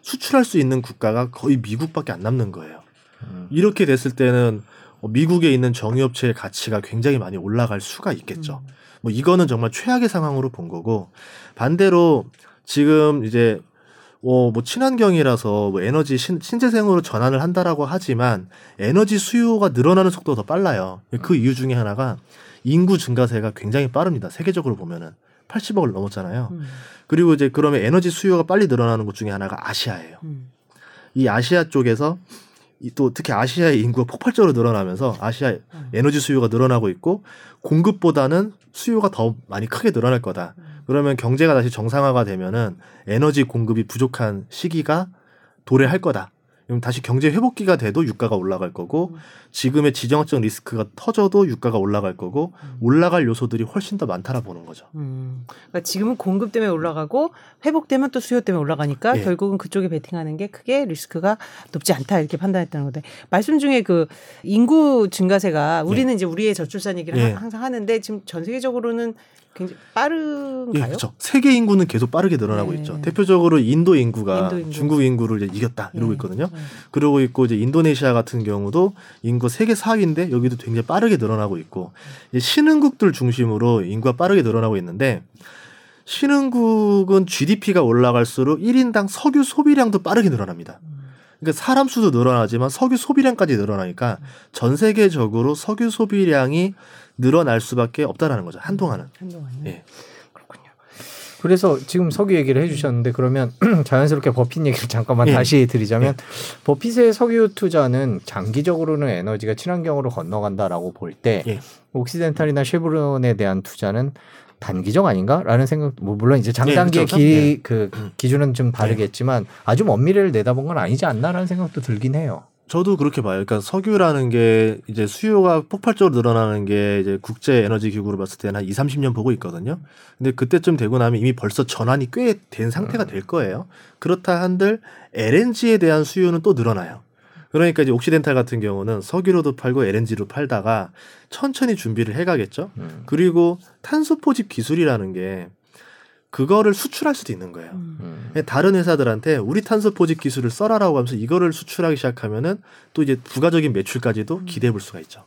수출할 수 있는 국가가 거의 미국밖에 안 남는 거예요. 음. 이렇게 됐을 때는 어, 미국에 있는 정유업체의 가치가 굉장히 많이 올라갈 수가 있겠죠. 뭐 이거는 정말 최악의 상황으로 본 거고 반대로 지금 이제 어, 뭐 친환경이라서 뭐 에너지 신, 신재생으로 전환을 한다라고 하지만 에너지 수요가 늘어나는 속도가 더 빨라요. 그 이유 중에 하나가 인구 증가세가 굉장히 빠릅니다. 세계적으로 보면은 80억을 넘었잖아요. 음. 그리고 이제 그러면 에너지 수요가 빨리 늘어나는 곳 중에 하나가 아시아예요. 음. 이 아시아 쪽에서 이또 특히 아시아의 인구가 폭발적으로 늘어나면서 아시아 에너지 수요가 늘어나고 있고 공급보다는 수요가 더 많이 크게 늘어날 거다. 그러면 경제가 다시 정상화가 되면은 에너지 공급이 부족한 시기가 도래할 거다. 그럼 다시 경제 회복기가 돼도 유가가 올라갈 거고 지금의 지정학적 리스크가 터져도 유가가 올라갈 거고 올라갈 요소들이 훨씬 더 많다라 보는 거죠. 음. 그러니까 지금은 공급 때문에 올라가고 회복되면 또 수요 때문에 올라가니까 예. 결국은 그쪽에 베팅하는 게 크게 리스크가 높지 않다 이렇게 판단했다는 건데 말씀 중에 그 인구 증가세가 우리는 이제 우리의 저출산 얘기를 예. 하- 항상 하는데 지금 전 세계적으로는 굉장히 빠른가요? 예, 그렇죠. 세계 인구는 계속 빠르게 늘어나고 네. 있죠. 대표적으로 인도 인구가 인도 인구. 중국 인구를 이제 이겼다 이러고 네. 있거든요. 네. 그러고 있고 이제 인도네시아 같은 경우도 인구 세계 4위인데 여기도 굉장히 빠르게 늘어나고 있고 이제 신흥국들 중심으로 인구가 빠르게 늘어나고 있는데 신흥국은 GDP가 올라갈수록 1인당 석유 소비량도 빠르게 늘어납니다. 그러니까 사람 수도 늘어나지만 석유 소비량까지 늘어나니까 전 세계적으로 석유 소비량이 늘어날 수밖에 없다라는 거죠. 한동안은. 한동안은 예. 그렇군요. 그래서 지금 석유 얘기를 해주셨는데 그러면 <clears throat> 자연스럽게 버핏 얘기를 잠깐만 예. 다시 드리자면 버핏의 석유 투자는 장기적으로는 에너지가 친환경으로 건너간다라고 볼때 예. 옥시덴탈이나 쉐브론에 대한 투자는 단기적 아닌가라는 생각. 뭐 물론 이제 장단기의 예, 그렇죠. 기, 그 기준은 좀 다르겠지만 아주 먼 미래를 내다본 건 아니지 않나라는 생각도 들긴 해요. 저도 그렇게 봐요. 그러니까 석유라는 게 이제 수요가 폭발적으로 늘어나는 게 이제 국제 에너지 기구로 봤을 때는 한 2, 30년 보고 있거든요. 근데 그때쯤 되고 나면 이미 벌써 전환이 꽤 된 상태가 될 거예요. 그렇다 한들 LNG에 대한 수요는 또 늘어나요. 그러니까 이제 옥시덴탈 같은 경우는 석유로도 팔고 LNG로 팔다가 천천히 준비를 해 가겠죠. 음. 그리고 탄소 포집 기술이라는 게 그거를 수출할 수도 있는 거예요. 음. 다른 회사들한테 우리 탄소 포집 기술을 써라라고 하면서 이거를 수출하기 시작하면은 또 이제 부가적인 매출까지도 기대해 볼 수가 있죠.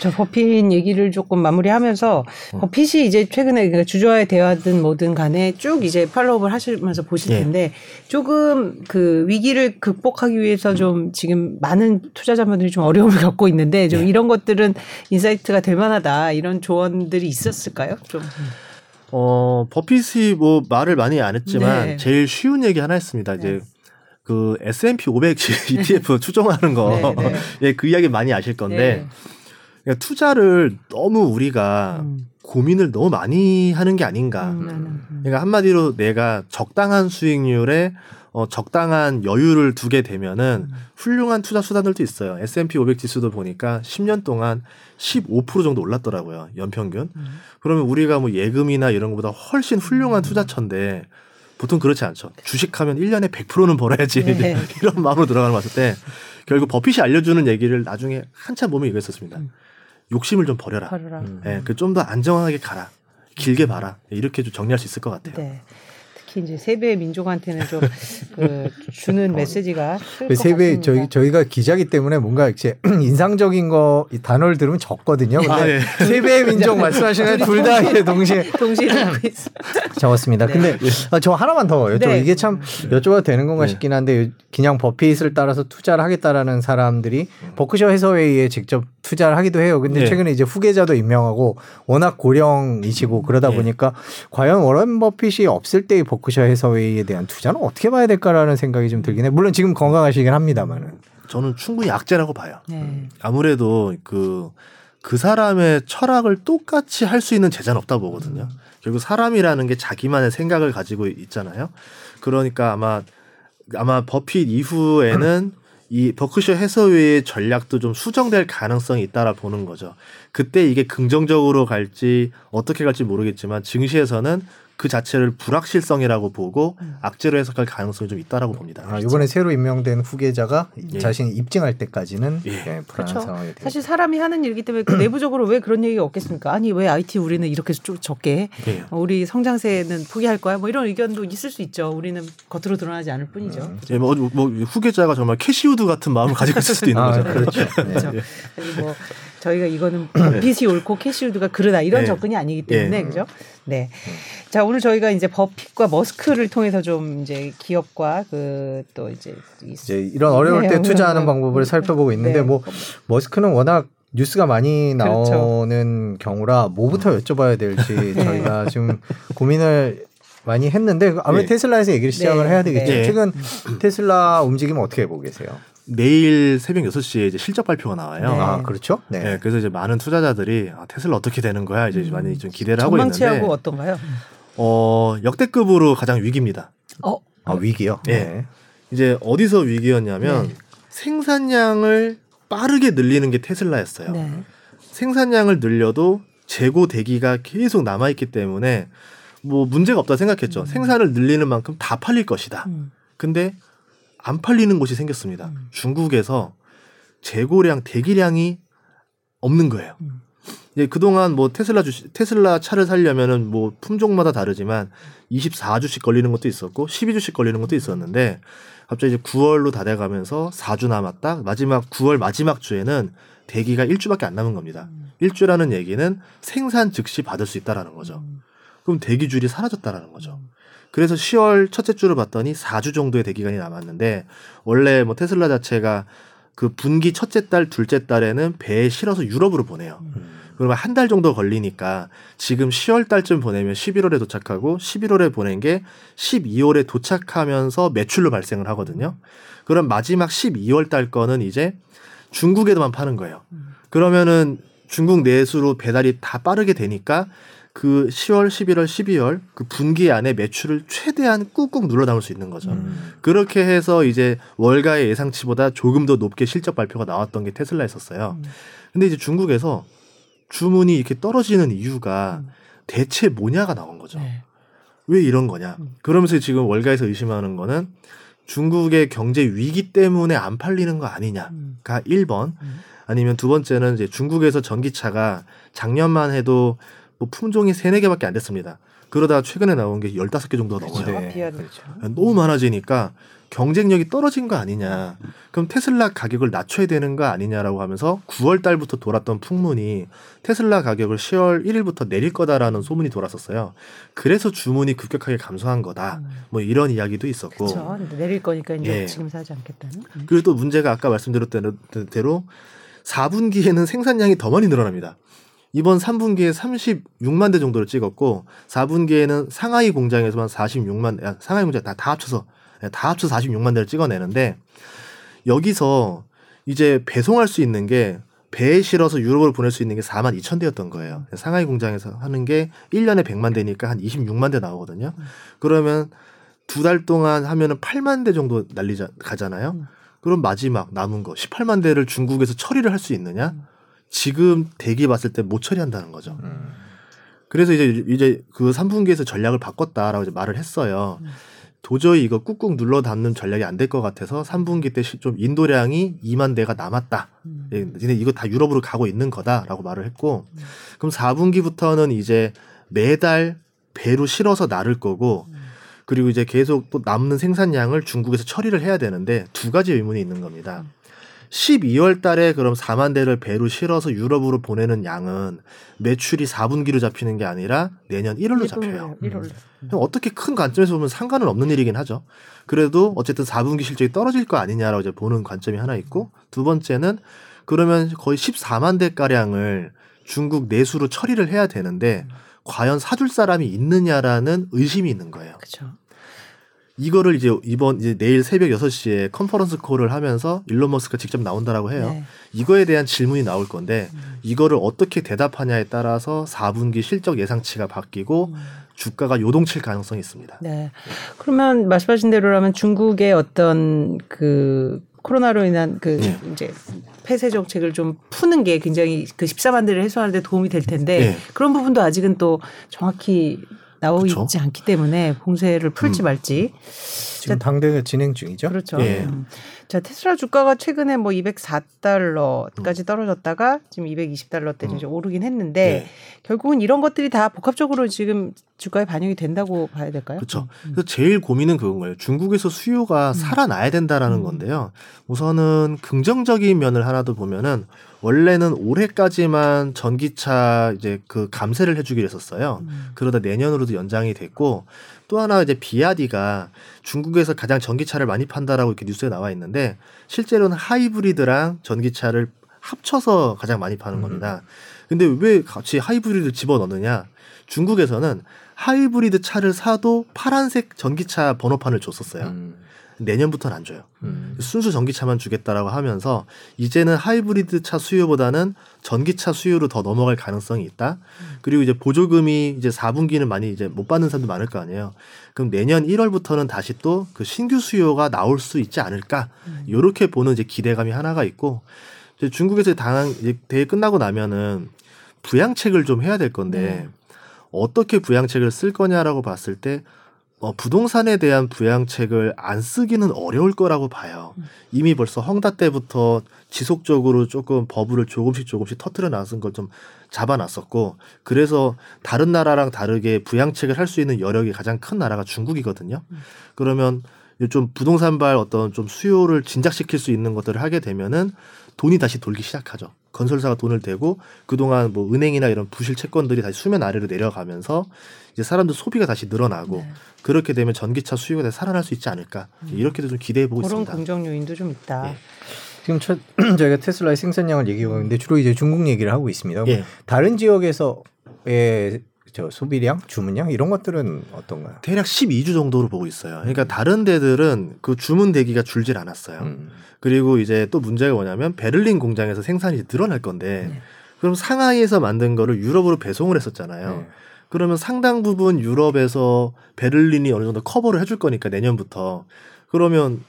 저 버핏 얘기를 조금 마무리하면서 음. 버핏이 이제 최근에 그러니까 주주와의 대화든 뭐든 간에 쭉 이제 팔로우를 하시면서 보실 예. 텐데 조금 그 위기를 극복하기 위해서 좀 지금 많은 투자자분들이 좀 어려움을 겪고 있는데 좀 예. 이런 것들은 insight가 될 만하다 이런 조언들이 있었을까요? 좀 어, 버핏이 뭐 말을 많이 안 했지만 네. 제일 쉬운 얘기 하나 했습니다. 이제 네. 그 S&P 500 <laughs> ETF 추종하는 거, 네, 네. <laughs> 예, 그 이야기 많이 아실 건데 네. 그러니까 투자를 너무 우리가 음. 고민을 너무 많이 하는 게 아닌가. 음, 나는, 음. 그러니까 한마디로 내가 적당한 수익률에 어, 적당한 여유를 두게 되면은 음. 훌륭한 투자 수단들도 있어요. S&P 500 지수도 보니까 10년 동안 15% 정도 올랐더라고요. 연평균. 음. 그러면 우리가 뭐 예금이나 이런 것보다 훨씬 훌륭한 투자처인데 보통 그렇지 않죠. 주식하면 1년에 100%는 벌어야지. 네. <laughs> 이런 마음으로 들어가는 거 봤을 때 결국 버핏이 알려주는 얘기를 나중에 한참 보면 이거였었습니다. 음. 욕심을 좀 버려라. 팔으라. 음. 예, 그좀 더 안정하게 가라. 길게 봐라. 이렇게 좀 정리할 수 있을 것 같아요. 네. 특히 이제 세배의 민족한테는 좀 그 주는 메시지가 클것 그 세배. 저희 저희가 기자기 때문에 뭔가 이제 <clears throat> 인상적인 거 이 단어를 들으면 적거든요. 근데 아, 예. 세배의 민족 말씀하시는 둘다 이제 동시에 <laughs> 동시에 듣고 있어. 적었습니다. 네. 근데 아, 저 하나만 더 여쭤 네. 이게 참 여쭤봐도 되는 건가 네. 싶긴 한데 그냥 버핏을 따라서 투자를 하겠다라는 사람들이 버크셔 해서웨이에 직접 투자를 하기도 해요. 근데 네. 최근에 이제 후계자도 임명하고 워낙 고령이시고 그러다 네. 보니까 과연 워런 버핏이 없을 때의 버크셔 해서웨이에 대한 투자는 어떻게 봐야 될까라는 생각이 좀 들긴 해. 물론 지금 건강하시긴 합니다만은. 저는 충분히 악재라고 봐요. 네. 아무래도 그, 그 사람의 철학을 똑같이 할 수 있는 제자는 없다 보거든요. 결국 사람이라는 게 자기만의 생각을 가지고 있잖아요. 그러니까 아마, 아마 버핏 이후에는 이 버크셔 해서웨이의 전략도 좀 수정될 가능성이 있다라 보는 거죠. 그때 이게 긍정적으로 갈지 어떻게 갈지 모르겠지만 증시에서는 그 자체를 불확실성이라고 보고 악재로 해석할 가능성이 좀 있다라고 봅니다. 아, 이번에 새로 임명된 후계자가 예. 자신이 입증할 때까지는 예. 예, 불안한 그렇죠. 상황이 되죠. 사실 사람이 하는 일이기 때문에 그 <clears throat> 내부적으로 왜 그런 얘기가 없겠습니까? 아니 왜 IT 우리는 이렇게 좀 적게 해? 예. 어, 우리 성장세는 포기할 거야? 뭐 이런 의견도 있을 수 있죠. 우리는 겉으로 드러나지 않을 뿐이죠. 예, 뭐, 뭐 후계자가 정말 캐시 우드 같은 마음을 가지고 있을 수도 있는 아. 그렇죠. 네. 그렇죠. <laughs> 그리고 뭐 저희가 이거는 <clears throat> 버핏이 옳고 캐시우드가 그러다 이런 네. 접근이 아니기 때문에 예. 그죠? 네. 자 오늘 저희가 이제 버핏과 머스크를 통해서 좀 이제 기업과 그 또 이제 이- 이제 이런 어려울 네, 때 투자하는 네. 방법을 살펴보고 있는데 네. 뭐 머스크는 워낙 뉴스가 많이 그렇죠. 나오는 경우라 뭐부터 여쭤봐야 될지 <laughs> 저희가 지금 고민을 많이 했는데 아무래도 네. 테슬라에서 얘기를 시작을 네. 해야 되겠죠. 네. 최근 테슬라 움직임 어떻게 보고 계세요? 내일 새벽 6시에 이제 실적 발표가 나와요. 네. 아 그렇죠. 네. 네, 그래서 이제 많은 투자자들이 아, 테슬라 어떻게 되는 거야 이제 많이 좀 기대를 하고 전망치하고 있는데 어떤가요? 어, 역대급으로 가장 위기입니다. 어 아 위기요. 예. 네. 이제 어디서 위기였냐면 네. 생산량을 빠르게 늘리는 게 테슬라였어요. 네. 생산량을 늘려도 재고 대기가 계속 남아 있기 때문에 뭐 문제가 없다 생각했죠. 생산을 늘리는 만큼 다 팔릴 것이다. 음. 근데 안 팔리는 곳이 생겼습니다. 중국에서 재고량 대기량이 없는 거예요. 음. 이제 그동안 뭐 테슬라 주 테슬라 차를 살려면은 뭐 품종마다 다르지만 24주씩 걸리는 것도 있었고 12주씩 걸리는 것도 있었는데 갑자기 이제 9월로 다 돼 가면서 4주 남았다. 마지막 9월 마지막 주에는 대기가 1주밖에 안 남은 겁니다. 음. 1주라는 얘기는 생산 즉시 받을 수 있다라는 거죠. 음. 그럼 대기줄이 사라졌다라는 거죠. 그래서 10월 첫째 주를 봤더니 4주 정도의 대기간이 남았는데 원래 뭐 테슬라 자체가 그 분기 첫째 달, 둘째 달에는 배에 실어서 유럽으로 보내요. 음. 그러면 한 달 정도 걸리니까 지금 10월 달쯤 보내면 11월에 도착하고 11월에 보낸 게 12월에 도착하면서 매출로 발생을 하거든요. 그럼 마지막 12월 달 거는 이제 중국에도만 파는 거예요. 그러면은 중국 내수로 배달이 다 빠르게 되니까 그 10월, 11월, 12월 그 분기 안에 매출을 최대한 꾹꾹 눌러 담을 수 있는 거죠. 음. 그렇게 해서 이제 월가의 예상치보다 조금 더 높게 실적 발표가 나왔던 게 테슬라였었어요. 음. 근데 이제 중국에서 주문이 이렇게 떨어지는 이유가 음. 대체 뭐냐가 나온 거죠. 네. 왜 이런 거냐. 음. 그러면서 지금 월가에서 의심하는 거는 중국의 경제 위기 때문에 안 팔리는 거 아니냐가 음. 1번. 음. 아니면 두 번째는 이제 중국에서 전기차가 작년만 해도 뭐 품종이 세네 개밖에 안 됐습니다. 그러다가 최근에 나온 게 15개 정도 그렇죠. 넘어요. 네. 비하는 거죠. 너무 많아지니까 경쟁력이 떨어진 거 아니냐. 그럼 테슬라 가격을 낮춰야 되는 거 아니냐라고 하면서 9월 달부터 돌았던 풍문이 테슬라 가격을 10월 1일부터 내릴 거다라는 소문이 돌았었어요. 그래서 주문이 급격하게 감소한 거다. 음. 뭐 이런 이야기도 있었고. 그렇죠. 내릴 거니까 이제 예. 지금 사지 않겠다는. 음. 그리고 또 문제가 아까 말씀드렸던 대로 4분기에는 생산량이 더 많이 늘어납니다. 이번 3분기에 36만 대 정도를 찍었고 4분기에는 상하이 공장에서만 46만 아, 상하이 공장 다, 다 합쳐서 예, 다 합쳐서 46만 대를 찍어내는데 여기서 이제 배송할 수 있는 게 배에 실어서 유럽으로 보낼 수 있는 게 4만 2천 대였던 거예요. 상하이 공장에서 하는 게 1년에 100만 대니까 한 26만 대 나오거든요. 그러면 두 달 동안 하면은 8만 대 정도 날리자 가잖아요. 음. 그럼 마지막 남은 거 18만 대를 중국에서 처리를 할 수 있느냐? 지금 대기 봤을 때 못 처리한다는 거죠. 음. 그래서 이제 이제 그 3분기에서 전략을 바꿨다라고 이제 말을 했어요. 음. 도저히 이거 꾹꾹 눌러 담는 전략이 안 될 것 같아서 3분기 때 좀 인도량이 2만 대가 남았다. 음. 예, 니네 이거 다 유럽으로 가고 있는 거다라고 말을 했고 음. 그럼 4분기부터는 이제 매달 배로 실어서 나를 거고 음. 그리고 이제 계속 또 남는 생산량을 중국에서 처리를 해야 되는데 두 가지 의문이 있는 겁니다. 음. 12월 달에 그럼 4만 대를 배로 실어서 유럽으로 보내는 양은 매출이 4분기로 잡히는 게 아니라 내년 1월로 잡혀요. 1월로. 그럼 어떻게 큰 관점에서 보면 상관은 없는 일이긴 하죠. 그래도 어쨌든 4분기 실적이 떨어질 거 아니냐라고 이제 보는 관점이 하나 있고 두 번째는 그러면 거의 14만 대 가량을 중국 내수로 처리를 해야 되는데 과연 사줄 사람이 있느냐라는 의심이 있는 거예요. 그렇죠. 이거를 이제 이번 이제 내일 새벽 6시에 컨퍼런스 콜을 하면서 일론 머스크가 직접 나온다라고 해요. 네. 이거에 대한 질문이 나올 건데 음. 이거를 어떻게 대답하냐에 따라서 4분기 실적 예상치가 바뀌고 음. 주가가 요동칠 가능성이 있습니다. 네. 그러면 말씀하신 대로라면 중국의 어떤 그 코로나로 인한 그 네. 이제 폐쇄 정책을 좀 푸는 게 굉장히 그 14만 대를 해소하는 데 도움이 될 텐데 네. 그런 부분도 아직은 또 정확히 나오고 그쵸? 있지 않기 때문에 봉쇄를 풀지 음. 말지 지금 당대가 진행 중이죠. 그렇죠. 예. 음. 자 테슬라 주가가 최근에 뭐 204달러까지 떨어졌다가 지금 220달러대 음. 이제 오르긴 했는데 네. 결국은 이런 것들이 다 복합적으로 지금 주가에 반영이 된다고 봐야 될까요? 그렇죠. 음. 그래서 제일 고민은 그건 거예요. 중국에서 수요가 살아나야 된다라는 음. 건데요. 우선은 긍정적인 면을 하나 더 보면은 원래는 올해까지만 전기차 이제 그 감세를 해주기로 했었어요. 음. 그러다 내년으로도 연장이 됐고 또 하나 이제 비아디가 중국에서 가장 전기차를 많이 판다라고 이렇게 뉴스에 나와 있는데 실제로는 하이브리드랑 전기차를 합쳐서 가장 많이 파는 음. 겁니다. 근데 왜 같이 하이브리드 집어넣느냐? 중국에서는 하이브리드 차를 사도 파란색 전기차 번호판을 줬었어요. 음. 내년부터는 안 줘요. 음. 순수 전기차만 주겠다라고 하면서 이제는 하이브리드 차 수요보다는 전기차 수요로 더 넘어갈 가능성이 있다. 그리고 이제 보조금이 이제 4분기는 많이 이제 못 받는 사람도 많을 거 아니에요. 그럼 내년 1월부터는 다시 또 그 신규 수요가 나올 수 있지 않을까. 음. 요렇게 보는 이제 기대감이 하나가 있고 이제 중국에서 당한 이제 대회 끝나고 나면은 부양책을 좀 해야 될 건데 네. 어떻게 부양책을 쓸 거냐라고 봤을 때 어, 부동산에 대한 부양책을 안 쓰기는 어려울 거라고 봐요. 음. 이미 벌써 헝다 때부터 지속적으로 조금 버블을 조금씩 조금씩 터트려 놨은 걸 좀 잡아놨었고 그래서 다른 나라랑 다르게 부양책을 할 수 있는 여력이 가장 큰 나라가 중국이거든요. 음. 그러면 좀 부동산발 어떤 좀 수요를 진작시킬 수 있는 것들을 하게 되면은 돈이 다시 돌기 시작하죠. 건설사가 돈을 대고 그동안 뭐 은행이나 이런 부실 채권들이 다시 수면 아래로 내려가면서 이제 사람들 소비가 다시 늘어나고 네. 그렇게 되면 전기차 수요가 다시 살아날 수 있지 않을까 이렇게도 좀 기대해 보고 그런 있습니다. 긍정 요인도 좀 있다. 예. 지금 첫, <clears throat> 저희가 테슬라의 생산량을 얘기하고 있는데 주로 이제 중국 얘기를 하고 있습니다. 예. 다른 지역에서의 저 소비량, 주문량 이런 것들은 어떤가요? 대략 12주 정도로 보고 있어요. 그러니까 다른 데들은 그 주문 대기가 줄질 않았어요. 음. 그리고 이제 또 문제가 뭐냐면 베를린 공장에서 생산이 늘어날 건데 그럼 상하이에서 만든 거를 유럽으로 배송을 했었잖아요. 네. 그러면 상당 부분 유럽에서 베를린이 어느 정도 커버를 해줄 거니까 내년부터 그러면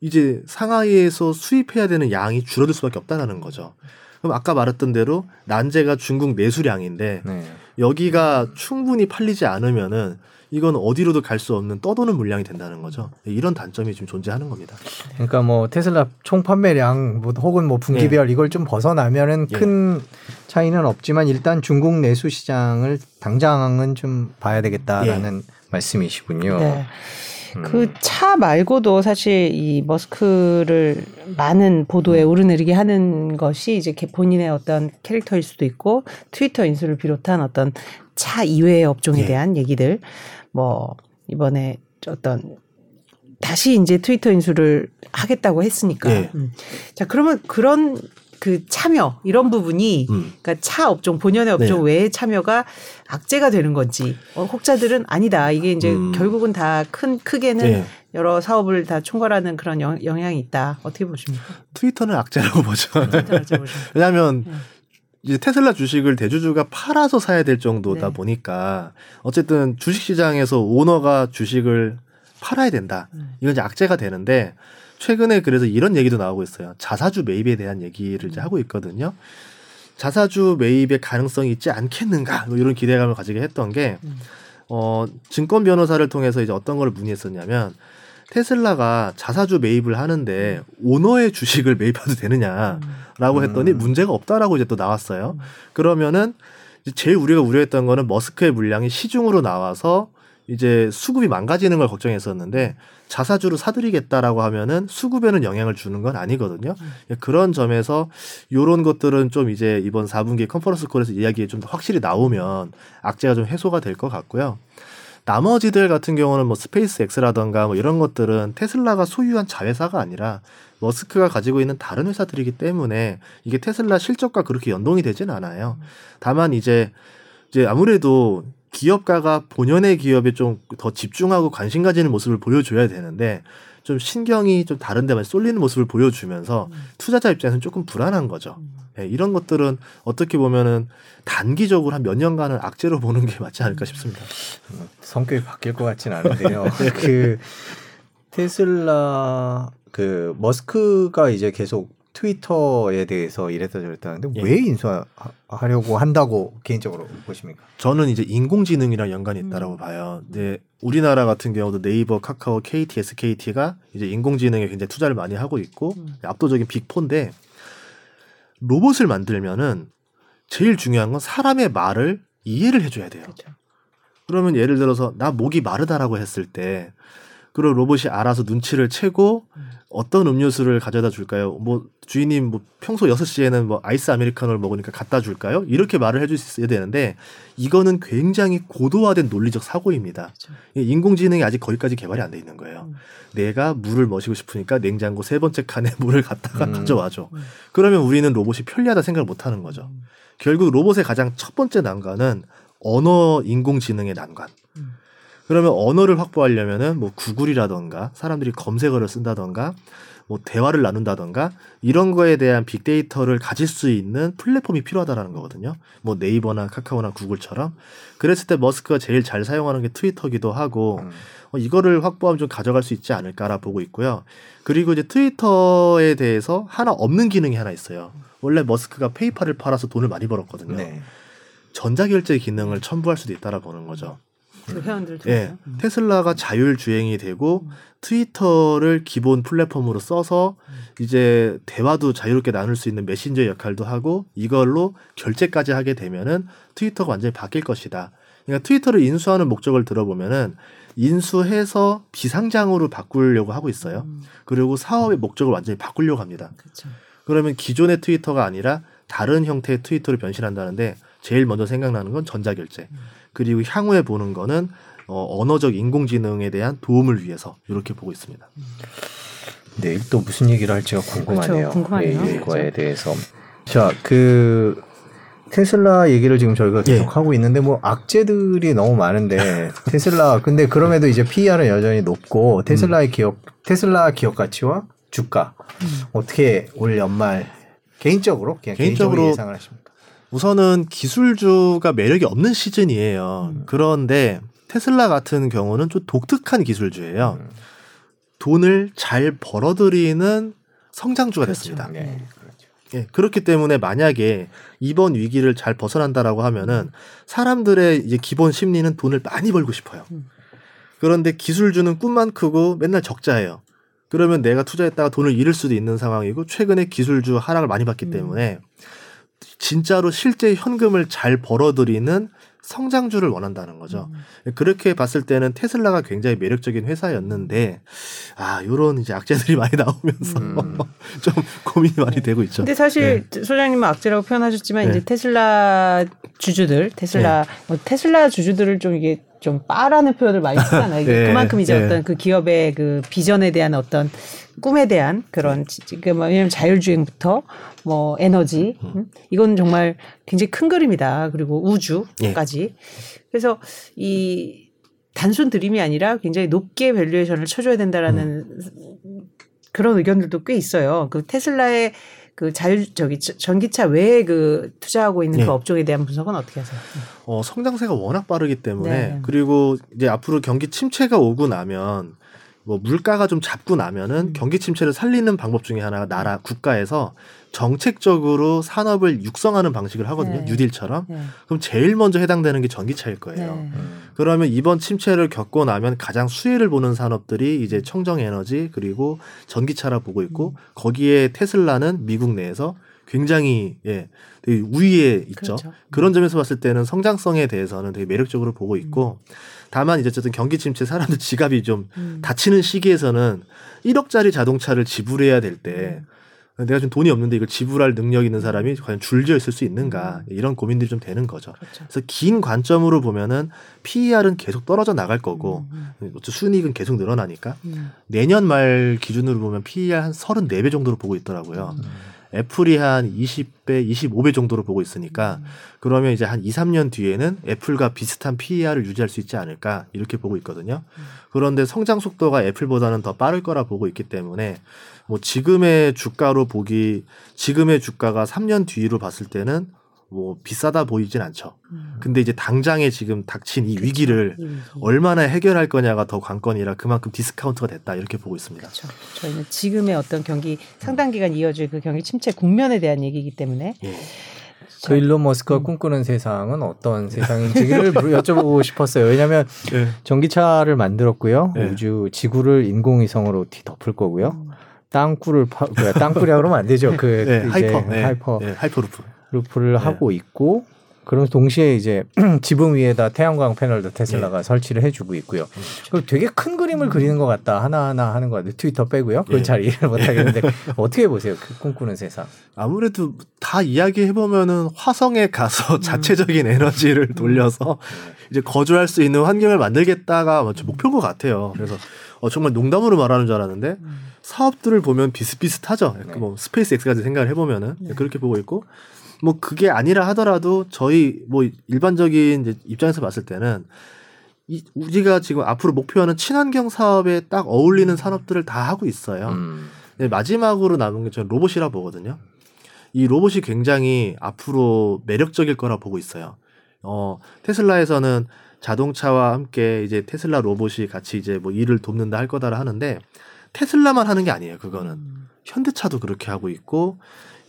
이제 상하이에서 수입해야 되는 양이 줄어들 수밖에 없다라는 거죠. 그럼 아까 말했던 대로 난제가 중국 내수량인데 네. 여기가 충분히 팔리지 않으면은 이건 어디로도 갈 수 없는 떠도는 물량이 된다는 거죠. 이런 단점이 좀 존재하는 겁니다. 그러니까 뭐 테슬라 총 판매량 뭐 혹은 뭐 분기별 이걸 좀 벗어나면은 예. 큰 차이는 없지만 일단 중국 내수 시장을 당장은 좀 봐야 되겠다라는 말씀이시군요. 네. 음. 그차 말고도 사실 이 머스크를 많은 보도에 음. 오르내리게 하는 것이 이제 걔 본인의 어떤 캐릭터일 수도 있고 트위터 인수를 비롯한 어떤 차 이외의 업종에 예. 대한 얘기들 뭐 이번에 어떤 다시 이제 트위터 인수를 하겠다고 했으니까. 예. 음. 자 그러면 그런 그 참여 이런 부분이 음. 그러니까 차 업종 본연의 업종 네. 외의 참여가 악재가 되는 건지 어, 혹자들은 아니다 이게 이제 음. 결국은 다 큰 크게는 예. 여러 사업을 다 총괄하는 그런 영, 영향이 있다 어떻게 보십니까? 트위터는 악재라고 <laughs> 보죠. 보십니까? <laughs> 왜냐하면 네. 이제 테슬라 주식을 대주주가 팔아서 사야 될 정도다 네. 보니까 어쨌든 주식 시장에서 오너가 주식을 팔아야 된다. 음. 이건 이제 악재가 되는데 최근에 그래서 이런 얘기도 나오고 있어요. 자사주 매입에 대한 얘기를 이제 하고 있거든요. 자사주 매입의 가능성이 있지 않겠는가 뭐 이런 기대감을 가지게 했던 게 음. 어, 증권 변호사를 통해서 이제 어떤 걸 문의했었냐면 테슬라가 자사주 매입을 하는데 오너의 주식을 <laughs> 매입해도 되느냐라고 했더니 음. 문제가 없다라고 이제 또 나왔어요. 그러면은 제일 우리가 우려했던 거는 머스크의 물량이 시중으로 나와서 이제 수급이 망가지는 걸 걱정했었는데 자사주로 사들이겠다라고 하면은 수급에는 영향을 주는 건 아니거든요. 그런 점에서 요런 것들은 좀 이제 이번 4분기 conference call에서 이야기에 좀더 확실히 나오면 악재가 좀 해소가 될 것 같고요. 나머지들 같은 경우는 뭐 스페이스 X라던가 뭐 이런 것들은 테슬라가 소유한 자회사가 아니라 머스크가 가지고 있는 다른 회사들이기 때문에 이게 테슬라 실적과 그렇게 연동이 되진 않아요. 다만 이제 이제 아무래도 기업가가 본연의 기업에 좀 더 집중하고 관심 가지는 모습을 보여줘야 되는데 좀 신경이 좀 다른 데만 쏠리는 모습을 보여주면서 투자자 입장에서는 조금 불안한 거죠. 예, 이런 것들은 어떻게 보면은 단기적으로 한 몇 년간은 악재로 보는 게 맞지 않을까 싶습니다. 성격이 바뀔 것 같진 않은데요. <laughs> 그 테슬라 그 머스크가 이제 계속 트위터에 대해서 이랬다 저랬다 하는데 예. 왜 인수하려고 한다고 개인적으로 보십니까? 저는 이제 인공지능이랑 연관이 있다라고 음. 봐요. 이제 우리나라 같은 경우도 네이버, 카카오, KT, SKT가 이제 인공지능에 굉장히 투자를 많이 하고 있고 음. 압도적인 빅포인데 로봇을 만들면은 제일 중요한 건 사람의 말을 이해를 해줘야 돼요. 그렇죠. 그러면 예를 들어서 나 목이 마르다라고 했을 때 그럼 로봇이 알아서 눈치를 채고 음. 어떤 음료수를 가져다 줄까요? 뭐 주인님 뭐 평소 6시에는 뭐 아이스 아메리카노를 먹으니까 갖다 줄까요? 이렇게 말을 해줄 수 있어야 되는데 이거는 굉장히 고도화된 논리적 사고입니다. 그렇죠. 이 인공지능이 아직 거기까지 개발이 안 돼 있는 거예요. 음. 내가 물을 마시고 싶으니까 냉장고 세 번째 칸에 <laughs> 물을 갖다가 음. 가져와줘. 음. 그러면 우리는 로봇이 편리하다 생각을 못 하는 거죠. 음. 결국 로봇의 가장 첫 번째 난관은 언어 인공지능의 난관. 음. 그러면 언어를 확보하려면은 뭐 구글이라던가 사람들이 검색어를 쓴다던가 뭐 대화를 나눈다던가 이런 거에 대한 빅데이터를 가질 수 있는 플랫폼이 필요하다라는 거거든요. 뭐 네이버나 카카오나 구글처럼. 그랬을 때 머스크가 제일 잘 사용하는 게 트위터기도 하고 음. 어, 이거를 확보하면 좀 가져갈 수 있지 않을까라 보고 있고요. 그리고 이제 트위터에 대해서 하나 없는 기능이 하나 있어요. 원래 머스크가 페이팔을 팔아서 돈을 많이 벌었거든요. 네. 전자결제 기능을 첨부할 수도 있다라 보는 거죠. 그 회원들 예. 통해서. 음. 테슬라가 자율 주행이 되고 음. 트위터를 기본 플랫폼으로 써서 음. 이제 대화도 자유롭게 나눌 수 있는 메신저 역할도 하고 이걸로 결제까지 하게 되면은 트위터가 완전히 바뀔 것이다. 그러니까 트위터를 인수하는 목적을 들어보면은 인수해서 비상장으로 바꾸려고 하고 있어요. 음. 그리고 사업의 목적을 완전히 바꾸려고 합니다. 그렇죠. 그러면 기존의 트위터가 아니라 다른 형태의 트위터로 변신한다는데 제일 먼저 생각나는 건 전자결제. 음. 그리고 향후에 보는 거는 어, 언어적 인공지능에 대한 도움을 위해서 이렇게 보고 있습니다. 내일 또 무슨 얘기를 할지가 궁금하네요. 그렇죠. 궁금하네요. 예, 이거에 그렇죠. 대해서. 자, 그 테슬라 얘기를 지금 저희가 계속 예. 하고 있는데 뭐 악재들이 너무 많은데 <laughs> 테슬라 근데 그럼에도 이제 PER은 여전히 높고 테슬라의 기업 테슬라 기업 가치와 주가 어떻게 올 연말 개인적으로 그냥 개인적으로, 개인적으로 예상을 하십니까? 우선은 기술주가 매력이 없는 시즌이에요. 음. 그런데 테슬라 같은 경우는 좀 독특한 기술주예요. 음. 돈을 잘 벌어들이는 성장주가 됐습니다. 네, 그렇죠. 예, 그렇기 때문에 만약에 이번 위기를 잘 벗어난다라고 하면은 사람들의 이제 기본 심리는 돈을 많이 벌고 싶어요. 음. 그런데 기술주는 꿈만 크고 맨날 적자예요. 그러면 내가 투자했다가 돈을 잃을 수도 있는 상황이고 최근에 기술주 하락을 많이 봤기 음. 때문에 진짜로 실제 현금을 잘 벌어들이는 성장주를 원한다는 거죠. 음. 그렇게 봤을 때는 테슬라가 굉장히 매력적인 회사였는데 아 요런 이제 악재들이 <laughs> 많이 나오면서 음. <laughs> 좀 고민이 많이 되고 있죠. 근데 사실 소장님은 악재라고 표현하셨지만 네. 이제 테슬라 주주들, 테슬라 뭐 테슬라 주주들을 좀 이게 좀 빠라는 표현을 많이 쓰잖아요. <laughs> 네. 그만큼 이제 네. 어떤 그 기업의 그 비전에 대한 어떤 꿈에 대한 그런 지- 지금 뭐 왜냐면 자율주행부터 뭐 에너지 음? 이건 정말 굉장히 큰 그림이다. 그리고 우주까지. 그래서 이 단순 dream이 아니라 굉장히 높게 valuation을 쳐줘야 된다라는 그런 의견들도 꽤 있어요. 그 테슬라의 그 자율 저기 저- 전기차 외에 그 투자하고 있는 네. 그 업종에 대한 분석은 어떻게 하세요? 어, 성장세가 워낙 빠르기 때문에 네. 그리고 이제 앞으로 경기 침체가 오고 나면 뭐 물가가 좀 잡고 음. 나면은 경기 침체를 살리는 방법 중에 하나가 나라 국가에서 정책적으로 산업을 육성하는 방식을 하거든요. 네. 뉴딜처럼. 네. 그럼 제일 먼저 해당되는 게 전기차일 거예요. 네. 음. 그러면 이번 침체를 겪고 나면 가장 수혜를 보는 산업들이 이제 청정 에너지 그리고 전기차라 보고 있고 음. 거기에 테슬라는 미국 내에서 굉장히 예 되게 우위에 있죠. 그렇죠. 그런 점에서 봤을 때는 성장성에 대해서는 되게 매력적으로 보고 있고 다만 이제 어쨌든 경기 침체 사람들 <laughs> 지갑이 좀 음. 닫히는 시기에서는 1억짜리 자동차를 지불해야 될때 내가 좀 돈이 없는데 이걸 지불할 능력 있는 사람이 과연 줄지어 있을 수 있는가 이런 고민들이 좀 되는 거죠. 그렇죠. 그래서 긴 관점으로 보면은 PER은 계속 떨어져 나갈 거고 음, 어째 순이익은 계속 늘어나니까 음. 내년 말 기준으로 보면 PER 한 34배 정도로 보고 있더라고요. 애플이 한 20배, 25배 정도로 보고 있으니까 그러면 이제 한 2, 3년 뒤에는 애플과 비슷한 PER을 유지할 수 있지 않을까 이렇게 보고 있거든요. 그런데 성장 속도가 애플보다는 더 빠를 거라 보고 있기 때문에 뭐 지금의 주가로 보기 지금의 주가가 3년 뒤로 봤을 때는 뭐 비싸다 보이진 않죠. 음. 근데 이제 당장에 지금 닥친 이 위기를 이 위기. 얼마나 해결할 거냐가 더 관건이라 그만큼 discount가 됐다 이렇게 보고 있습니다. 그렇죠. 저희는 지금의 어떤 경기 상당 기간 이어질 그 경기 침체 국면에 대한 얘기이기 때문에 예. 그 일론 머스크가 꿈꾸는 세상은 어떤 세상인지를 여쭤보고 싶었어요. 왜냐하면 예. 전기차를 만들었고요. 네. 우주 지구를 인공위성으로 뒤덮을 거고요. 음. 땅굴을 파, 그 땅굴이라 그러면 안 되죠. 그 <laughs> 네, 이제 hyper, 네, hyper 네, hyperloop. loop를 네. 하고 있고 그러면서 동시에 이제 <clears throat> 지붕 위에다 태양광 패널도 테슬라가 설치를 해주고 있고요. 그 되게 큰 그림을 그리는 것 같다. 하나하나 하는 것 같아요. 트위터 빼고요. 그건 예. 잘 이해를 못하겠는데 <laughs> <laughs> 어떻게 보세요? 그 꿈꾸는 세상. 아무래도 다 이야기해 보면은 화성에 가서 자체적인 에너지를 돌려서 이제 거주할 수 있는 환경을 만들겠다가 목표인 것 같아요. 그래서 어, 정말 농담으로 말하는 줄 알았는데 사업들을 보면 비슷비슷하죠. 네. 뭐 스페이스 X까지 생각을 해보면은 그렇게 보고 있고 뭐 그게 아니라 하더라도 저희 뭐 일반적인 입장에서 봤을 때는 이 우리가 지금 앞으로 목표하는 친환경 사업에 딱 어울리는 산업들을 다 하고 있어요. 음. 네, 마지막으로 남은 게 저는 로봇이라 보거든요. 이 로봇이 굉장히 앞으로 매력적일 거라 보고 있어요. 어, 테슬라에서는 자동차와 함께 이제 테슬라 로봇이 같이 이제 뭐 일을 돕는다 할 거다라 하는데 테슬라만 하는 게 아니에요. 그거는 음. 현대차도 그렇게 하고 있고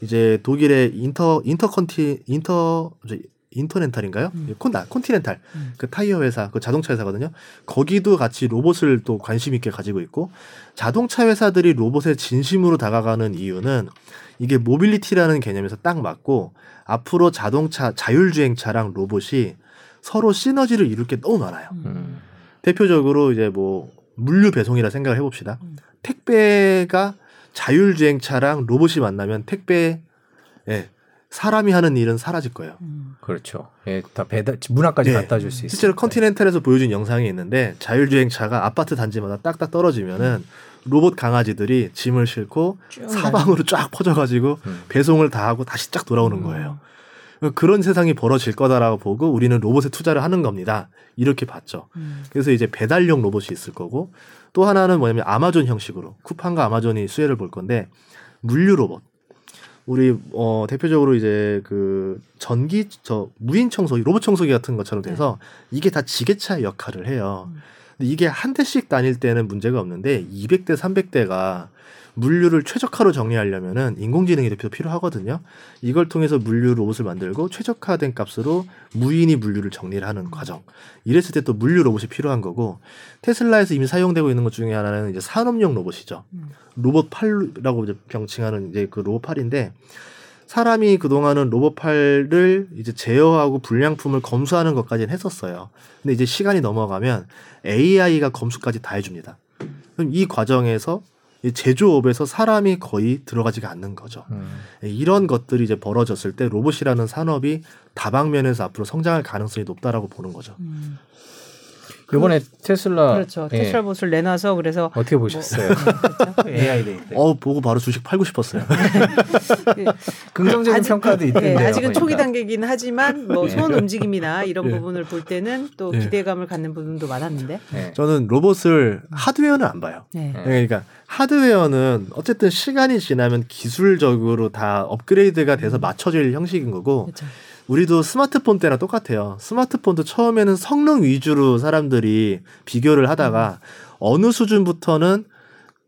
이제 독일의 인터 인터컨티 인터 저, 인터넨탈인가요? 음. 콘, 아, 콘티넨탈 음. 그 타이어 회사 그 자동차 회사거든요. 거기도 같이 로봇을 또 관심 있게 가지고 있고 자동차 회사들이 로봇에 진심으로 다가가는 이유는 이게 mobility라는 개념에서 딱 맞고 앞으로 자동차 자율주행차랑 로봇이 서로 시너지를 이룰 게 너무 많아요. 음. 대표적으로 이제 뭐 물류 배송이라 생각을 해봅시다. 음. 택배가 자율주행차랑 로봇이 만나면 택배 예, 사람이 하는 일은 사라질 거예요. 음. 그렇죠. 예, 다 배달 문화까지 예. 갖다 줄 수 있어요. 실제로 컨티넨탈에서 보여준 영상이 있는데 자율주행차가 아파트 단지마다 딱딱 떨어지면은 로봇 강아지들이 짐을 싣고 사방으로 쫙 퍼져가지고 음. 배송을 다 하고 다시 쫙 돌아오는 음. 거예요. 그런 세상이 벌어질 거다라고 보고 우리는 로봇에 투자를 하는 겁니다. 이렇게 봤죠. 음. 그래서 이제 배달용 로봇이 있을 거고 또 하나는 뭐냐면 아마존 형식으로 쿠팡과 아마존이 수혜를 볼 건데 물류 로봇. 우리 어 대표적으로 이제 그 전기 저 무인 청소기 로봇 청소기 같은 것처럼 돼서 네. 이게 다 지게차의 역할을 해요. 음. 근데 이게 한 대씩 다닐 때는 문제가 없는데 200대 300대가 물류를 최적화로 정리하려면은 인공지능이 대표 필요하거든요. 이걸 통해서 물류 로봇을 만들고 최적화된 값으로 무인이 물류를 정리를 하는 과정. 이랬을 때 또 물류 로봇이 필요한 거고 테슬라에서 이미 사용되고 있는 것 중에 하나는 이제 산업용 로봇이죠. 로봇 팔라고 이제 병칭하는 이제 그 로봇 팔인데 사람이 그동안은 로봇 팔을 이제 제어하고 불량품을 검수하는 것까지는 했었어요. 근데 이제 시간이 넘어가면 AI가 검수까지 다 해줍니다. 그럼 이 과정에서 제조업에서 사람이 거의 들어가지가 않는 거죠. 음. 이런 것들이 이제 벌어졌을 때 로봇이라는 산업이 다방면에서 앞으로 성장할 가능성이 높다라고 보는 거죠. 음. 이번에 그, 테슬라 그렇죠. 예. 테슬라 봇을 내놔서 그래서 어떻게 보셨어요? 뭐, 그렇죠? AI Day 때. 어 보고 바로 주식 팔고 싶었어요. <laughs> 그 긍정적인 아직, 평가도 네, 있던데요. 네, 아직은 초기 단계긴 하지만 뭐 손 네. 움직임이나 이런 네. 부분을 볼 때는 또 기대감을 갖는 부분도 많았는데. 저는 로봇을 하드웨어는 안 봐요. 그러니까 하드웨어는 어쨌든 시간이 지나면 기술적으로 다 업그레이드가 돼서 맞춰질 형식인 거고. 그렇죠. 우리도 스마트폰 때랑 똑같아요. 스마트폰도 처음에는 성능 위주로 사람들이 비교를 하다가 어느 수준부터는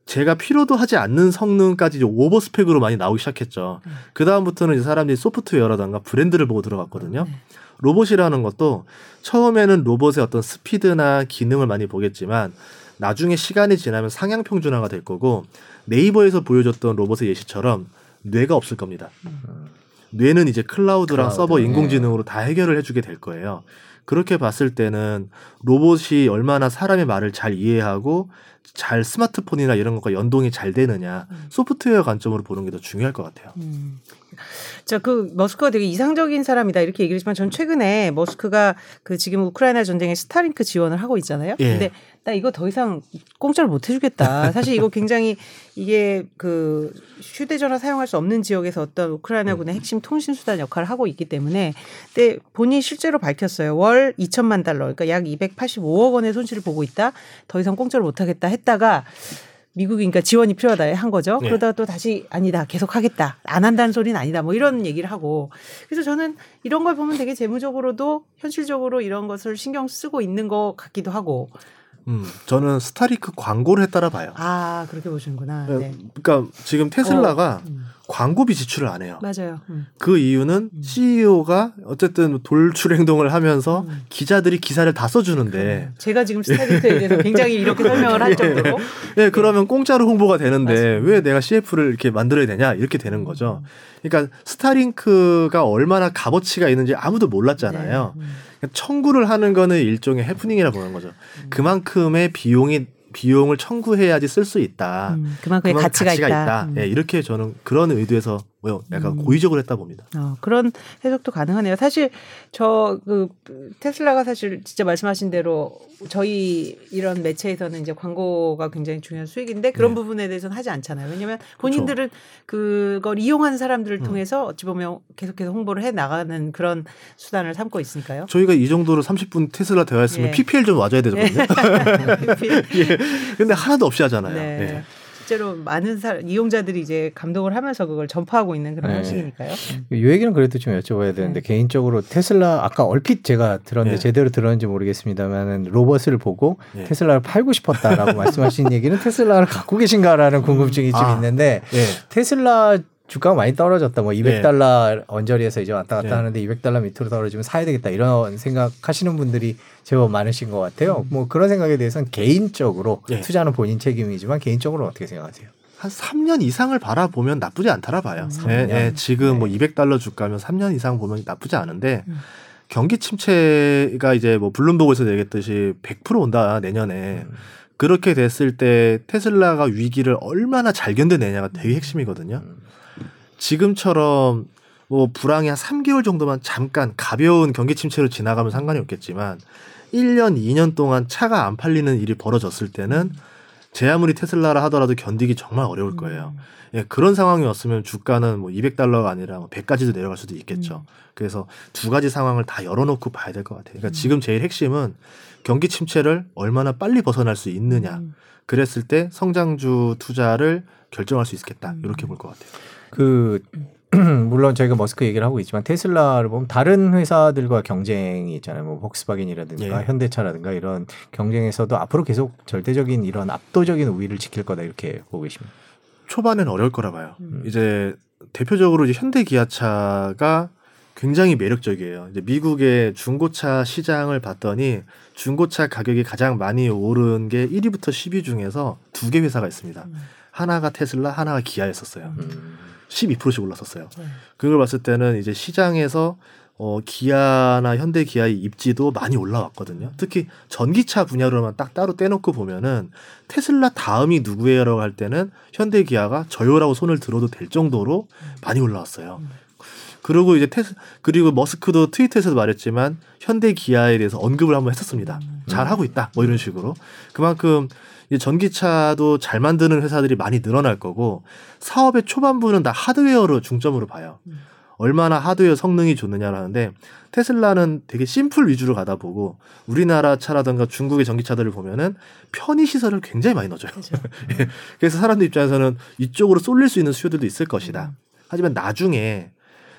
제가 필요도 하지 않는 성능까지 오버 스펙으로 많이 나오기 시작했죠. 음. 그 다음부터는 이제 사람들이 소프트웨어라던가 브랜드를 보고 들어갔거든요. 네. 로봇이라는 것도 처음에는 로봇의 어떤 스피드나 기능을 많이 보겠지만 나중에 시간이 지나면 상향 평준화가 될 거고 네이버에서 보여줬던 로봇의 예시처럼 뇌가 없을 겁니다. 음. 뇌는 이제 클라우드랑 클라우드. 서버 인공지능으로 다 해결을 해주게 될 거예요. 그렇게 봤을 때는 로봇이 얼마나 사람의 말을 잘 이해하고 잘 스마트폰이나 이런 것과 연동이 잘 되느냐 음. 소프트웨어 관점으로 보는 게 더 중요할 것 같아요. 음. 자, 그 머스크가 되게 이상적인 사람이다 이렇게 얘기를 했지만 전 최근에 머스크가 그 지금 우크라이나 전쟁에 스타링크 지원을 하고 있잖아요. 예. 근데 나 이거 더 이상 공짜로 못 해주겠다. <laughs> 사실 이거 굉장히 이게 그 휴대전화 사용할 수 없는 지역에서 어떤 우크라이나군의 핵심 통신 수단 역할을 하고 있기 때문에 근데 본인이 실제로 밝혔어요. 월 2천만 달러, 그러니까 약 285억 원의 손실을 보고 있다. 더 이상 공짜로 못 하겠다 했다가 미국이 그러니까 지원이 필요하다 한 거죠. 네. 그러다가 또 다시 아니다 계속 하겠다 안 한다는 소리는 아니다 뭐 이런 얘기를 하고 그래서 저는 이런 걸 보면 되게 재무적으로도 현실적으로 이런 것을 신경 쓰고 있는 것 같기도 하고 음, 저는 스타리크 광고를 했다라 봐요. 아, 그렇게 보시는구나. 네. 네. 그러니까 지금 테슬라가 어, 음. 광고비 지출을 안 해요. 맞아요. 음. 그 이유는 음. CEO가 어쨌든 돌출 행동을 하면서 음. 기자들이 기사를 다 써주는데 제가 지금 스타리크에 대해서 굉장히 이렇게 설명을 할 정도로 네, 네, 그러면 공짜로 홍보가 되는데 맞습니다. 왜 내가 CF를 이렇게 만들어야 되냐 이렇게 되는 거죠. 음. 그러니까 스타링크가 얼마나 값어치가 있는지 아무도 몰랐잖아요. 네. 음. 청구를 하는 거는 일종의 해프닝이라 보는 거죠. 음. 그만큼의 비용이 비용을 청구해야지 쓸 수 있다. 음, 그만큼의 가치가, 가치가, 있다. 있다. 음. 예, 이렇게 저는 그런 의도에서 뭐 약간 음. 고의적으로 했다 봅니다. 어, 그런 해석도 가능하네요. 사실 저 그 테슬라가 사실 진짜 말씀하신 대로 저희 이런 매체에서는 이제 광고가 굉장히 중요한 수익인데 그런 네. 부분에 대해서는 하지 않잖아요. 왜냐하면 본인들은 그렇죠. 그걸 이용하는 사람들을 음. 통해서 어찌 보면 계속해서 홍보를 해 나가는 그런 수단을 삼고 있으니까요. 저희가 이 정도로 30분 테슬라 대화했으면 예. PPL 좀 와줘야 되거든요. <laughs> <laughs> 예. 근데 하나도 없이 하잖아요. 네. 예. 실제로 많은 사, 이용자들이 이제 감동을 하면서 그걸 전파하고 있는 그런 네. 형식이니까요. 이 얘기는 그래도 좀 여쭤봐야 되는데 네. 개인적으로 테슬라 아까 얼핏 제가 들었는데 네. 제대로 들었는지 모르겠습니다만은 로봇을 보고 네. 테슬라를 팔고 싶었다라고 <laughs> 말씀하신 얘기는 테슬라를 갖고 계신가라는 궁금증이 좀 아, 있는데 네. 테슬라 주가가 많이 떨어졌다. 뭐 200달러 네. 언저리에서 이제 왔다 갔다 네. 하는데 200달러 밑으로 떨어지면 사야 되겠다. 이런 생각하시는 분들이 제법 많으신 것 같아요. 음. 뭐 그런 생각에 대해서는 개인적으로 네. 투자는 본인 책임이지만 개인적으로 어떻게 생각하세요? 한 3년 이상을 바라보면 나쁘지 않다라 봐요. 음, 예, 예, 지금 뭐 200달러 주가면 3년 이상 보면 나쁘지 않은데 음. 경기 침체가 이제 뭐 블룸버그에서 얘기했듯이 100% 온다 내년에 음. 그렇게 됐을 때 테슬라가 위기를 얼마나 잘 견뎌내냐가 되게 핵심이거든요. 음. 지금처럼 뭐 불황이 한 3개월 정도만 잠깐 가벼운 경기 침체로 지나가면 상관이 없겠지만 1년, 2년 동안 차가 안 팔리는 일이 벌어졌을 때는 제 아무리 테슬라라 하더라도 견디기 정말 어려울 거예요. 음. 예, 그런 상황이 왔으면 주가는 뭐 200달러가 아니라 뭐 100까지도 내려갈 수도 있겠죠. 음. 그래서 두 가지 상황을 다 열어놓고 봐야 될 것 같아요. 그러니까 음. 지금 제일 핵심은 경기 침체를 얼마나 빨리 벗어날 수 있느냐. 음. 그랬을 때 성장주 투자를 결정할 수 있겠다. 음. 이렇게 볼 것 같아요. 그 <clears throat> 물론 저희가 머스크 얘기를 하고 있지만 테슬라를 보면 다른 회사들과 경쟁이 있잖아요. 뭐 폭스바겐이라든가 예. 현대차라든가 이런 경쟁에서도 앞으로 계속 절대적인 이런 압도적인 우위를 지킬 거다 이렇게 보고 계십니다. 초반에는 어려울 거라 봐요. 음. 이제 대표적으로 이제 현대 기아차가 굉장히 매력적이에요. 이제 미국의 중고차 시장을 봤더니 중고차 가격이 가장 많이 오른 게 1위부터 10위 중에서 두 개 회사가 있습니다. 음. 하나가 테슬라, 하나가 기아였었어요. 음. 12%씩 올랐었어요. 네. 그걸 봤을 때는 이제 시장에서 어, 기아나 현대 기아의 입지도 많이 올라왔거든요. 특히 전기차 분야로만 딱 따로 떼놓고 보면은 테슬라 다음이 누구예요라고 할 때는 현대 기아가 저요라고 손을 들어도 될 정도로 많이 올라왔어요. 그리고 이제 테스 그리고 머스크도 트위터에서도 말했지만 현대 기아에 대해서 언급을 한번 했었습니다. 잘 하고 있다. 뭐 이런 식으로. 그만큼 전기차도 잘 만드는 회사들이 많이 늘어날 거고 사업의 초반부는 다 하드웨어로 중점으로 봐요. 얼마나 하드웨어 성능이 좋느냐라는데 테슬라는 되게 심플 위주로 가다 보고 우리나라 차라든가 중국의 전기차들을 보면은 편의 시설을 굉장히 많이 넣어줘요. 그렇죠. <laughs> 그래서 사람들 입장에서는 이쪽으로 쏠릴 수 있는 수요들도 있을 것이다. 음. 하지만 나중에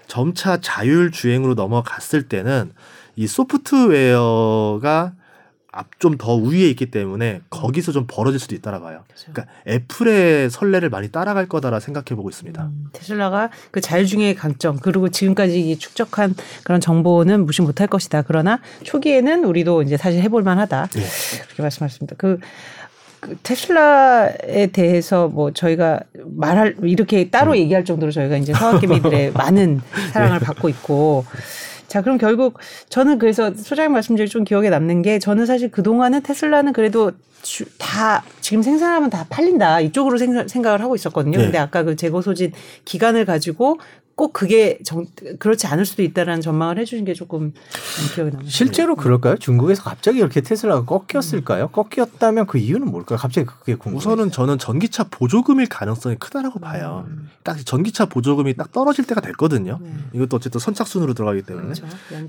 점차 자율 주행으로 넘어갔을 때는 이 소프트웨어가 앞 좀더 우위에 있기 때문에 거기서 좀 벌어질 수도 있다라 봐요. 그렇죠. 그러니까 애플의 선례를 많이 따라갈 거다라 생각해 보고 있습니다. 음, 테슬라가 그 자율주행의 강점 그리고 지금까지 축적한 그런 정보는 무시 못할 것이다. 그러나 초기에는 우리도 이제 사실 해볼 만하다. 네. 그렇게 말씀하셨습니다. 그, 그 테슬라에 대해서 뭐 저희가 말할 이렇게 따로 음. 얘기할 정도로 저희가 이제 서학개미들의 <laughs> 많은 사랑을 네. 받고 있고 자, 그럼 결국 저는 그래서 소장님 말씀 중에 좀 기억에 남는 게 저는 사실 그동안은 테슬라는 그래도 주, 다 지금 생산하면 다 팔린다 이쪽으로 생각, 생각을 하고 있었거든요. 네. 근데 아까 그 재고 소진 기간을 가지고 꼭 그게 정, 그렇지 않을 수도 있다라는 전망을 해주신 게 조금 기억에 남아요. 실제로 그럴까요? 중국에서 갑자기 이렇게 테슬라가 꺾였을까요? 음. 꺾였다면 그 이유는 뭘까요? 갑자기 그게 궁금해요. 우선은 저는 전기차 보조금일 가능성이 크다라고 봐요. 음. 딱 전기차 보조금이 딱 떨어질 때가 됐거든요. 네. 이것도 어쨌든 선착순으로 들어가기 때문에. 그렇죠.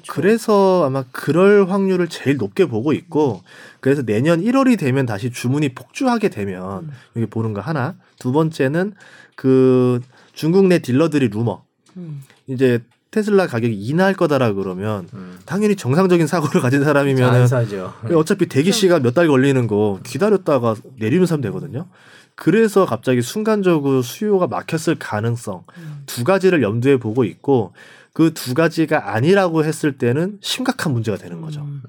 그래서 아마 그럴 확률을 제일 높게 보고 있고 그래서 내년 1월이 되면 다시 주문이 폭주하게 되면 음. 여기 보는 거 하나. 두 번째는 그 중국 내 딜러들이 루머. 음. 이제 테슬라 가격이 인하할 거다라 그러면 음. 당연히 정상적인 사고를 가진 사람이면 어차피 대기 시간 몇 달 걸리는 거 기다렸다가 내리면 사면 되거든요. 그래서 갑자기 순간적으로 수요가 막혔을 가능성 음. 두 가지를 염두에 보고 있고 그 두 가지가 아니라고 했을 때는 심각한 문제가 되는 거죠. 음.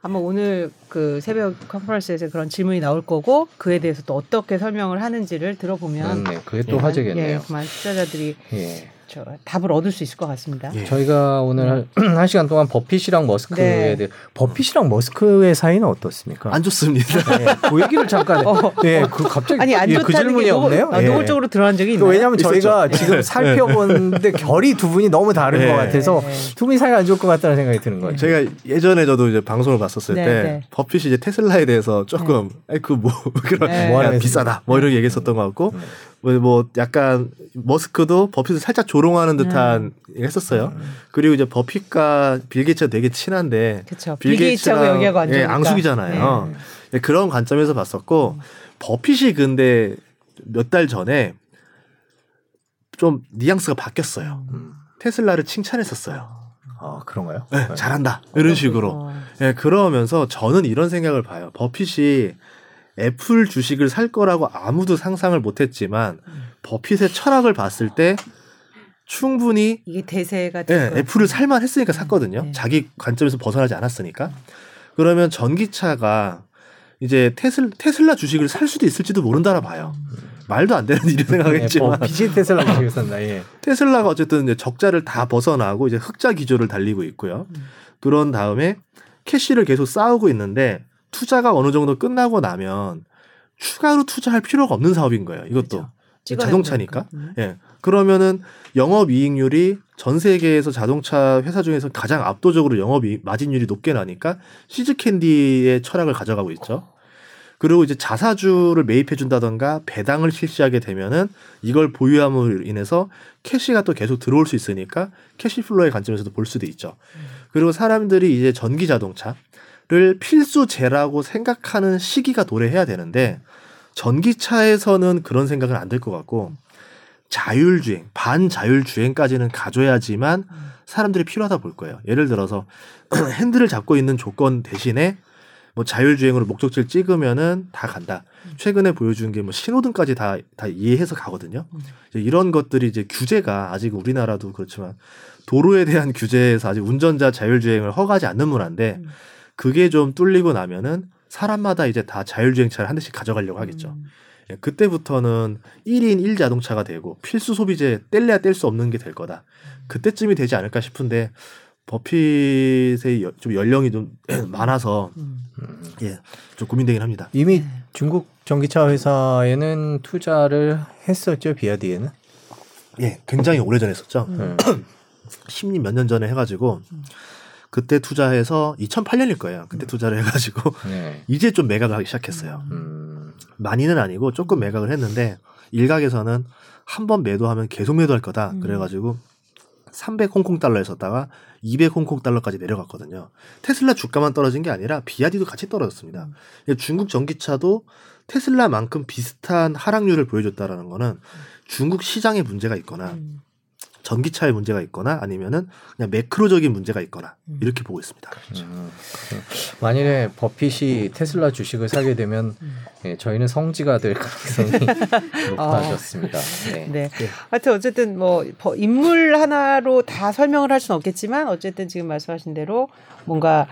아마 오늘 그 새벽 컨퍼런스에서 그런 질문이 나올 거고 그에 대해서 또 어떻게 설명을 하는지를 들어보면 네, 그게 또 예, 화제겠네요. 예, 그만 투자자들이 예. 저 답을 얻을 수 있을 것 같습니다. 예. 저희가 오늘 음. <clears throat> 한 시간 동안 버핏이랑 머스크에 네. 대해 버핏이랑 머스크의 사이는 어떻습니까? 안 좋습니다. 네, 그 얘기를 잠깐. 어, 네, 그 갑자기 아니 안 예, 그 질문이 없네요. 아, 노골적으로 예. 들어간 적이 있나요? 왜냐하면 저희가 지금 네. 살펴보는데 결이 두 분이 너무 다른 네. 것 같아서 두 분이 사이가 안 좋을 것 같다는 생각이 드는 거예요. 제가 예전에 저도 이제 방송을 봤었을 네, 때 네. 버핏이 이제 테슬라에 대해서 조금 네. 그뭐 <laughs> 그런 뭐 비싸다 뭐 이런 얘기했었던 것 같고. 뭐, 뭐 약간 머스크도 버핏을 살짝 조롱하는 듯한 음. 했었어요. 음. 그리고 이제 버핏과 빌 게이츠가 되게 친한데 그쵸. 빌 게이츠하고 여기하고 안 예, 앙숙이잖아요. 네. 예, 그런 관점에서 봤었고 음. 버핏이 근데 몇 달 전에 좀 뉘앙스가 바뀌었어요. 음. 테슬라를 칭찬했었어요. 아 그런가요? 네, 잘한다 이런 식으로. 예, 네, 그러면서 저는 이런 생각을 봐요. 버핏이 애플 주식을 살 거라고 아무도 상상을 못했지만 음. 버핏의 철학을 봤을 때 충분히 이게 대세가 네, 애플을 살만 했으니까 샀거든요. 네. 자기 관점에서 벗어나지 않았으니까. 그러면 전기차가 이제 테슬, 테슬라 주식을 살 수도 있을지도 모른다라 봐요. 말도 안 되는 일이 생각했지만. 네, 비지 테슬라 주식을 샀나, 예. 테슬라가 어쨌든 이제 적자를 다 벗어나고 이제 흑자 기조를 달리고 있고요. 음. 그런 다음에 캐시를 계속 쌓우고 있는데 투자가 어느 정도 끝나고 나면 추가로 투자할 필요가 없는 사업인 거예요. 이것도 그렇죠. 자동차니까. 음. 예. 그러면은 영업 이익률이 전 세계에서 자동차 회사 중에서 가장 압도적으로 영업 이익 마진율이 높게 나니까 시즈 캔디의 철학을 가져가고 있죠. 그리고 이제 자사주를 매입해 준다던가 배당을 실시하게 되면은 이걸 보유함으로 인해서 cash가 또 계속 들어올 수 있으니까 cash flow의 관점에서도 볼 수도 있죠. 그리고 사람들이 이제 전기 자동차 를 필수재라고 생각하는 시기가 도래해야 되는데 전기차에서는 그런 생각은 안 될 것 같고 자율주행, 반자율주행까지는 가져야지만 사람들이 필요하다 볼 거예요. 예를 들어서 <clears throat> 핸들을 잡고 있는 조건 대신에 뭐 자율주행으로 목적지를 찍으면은 다 간다. 최근에 보여준 게 뭐 신호등까지 다, 다 이해해서 가거든요. 이런 것들이 이제 규제가 아직 우리나라도 그렇지만 도로에 대한 규제에서 아직 운전자 자율주행을 허가하지 않는 문화인데 그게 좀 뚫리고 나면은 사람마다 이제 다 자율주행차를 한 대씩 가져가려고 하겠죠. 예, 그때부터는 1인 1자동차가 되고 필수 소비재 뗄래야 뗄 수 없는 게 될 거다. 그때쯤이 되지 않을까 싶은데 버핏의 여- 좀 연령이 좀 <clears throat> 많아서 예, 좀 고민되긴 합니다. 이미 중국 전기차 회사에는 투자를 했었죠 비아디에는. 예, 굉장히 오래전에 했었죠. 음. <clears throat> 10년 몇 년 전에 해가지고 그때 투자해서 2008년일 거예요. 그때 투자를 해가지고 네. <laughs> 이제 좀 매각을 하기 시작했어요. 음. 많이는 아니고 조금 매각을 했는데 일각에서는 한 번 매도하면 계속 매도할 거다. 그래가지고 300 홍콩 달러였었다가 200 홍콩 달러까지 내려갔거든요. 테슬라 주가만 떨어진 게 아니라 비아디도 같이 떨어졌습니다. 중국 전기차도 테슬라만큼 비슷한 하락률을 보여줬다라는 거는 중국 시장에 문제가 있거나 음. 전기차에 문제가 있거나 아니면은 그냥 매크로적인 문제가 있거나 이렇게 보고 있습니다. 음. 만일에 버핏이 테슬라 주식을 사게 되면 예, 저희는 성지가 될 가능성이 <laughs> 높아졌습니다. 네. 네. 하여튼 어쨌든 뭐 버- 인물 하나로 다 설명을 할 수는 없겠지만 어쨌든 지금 말씀하신 대로 뭔가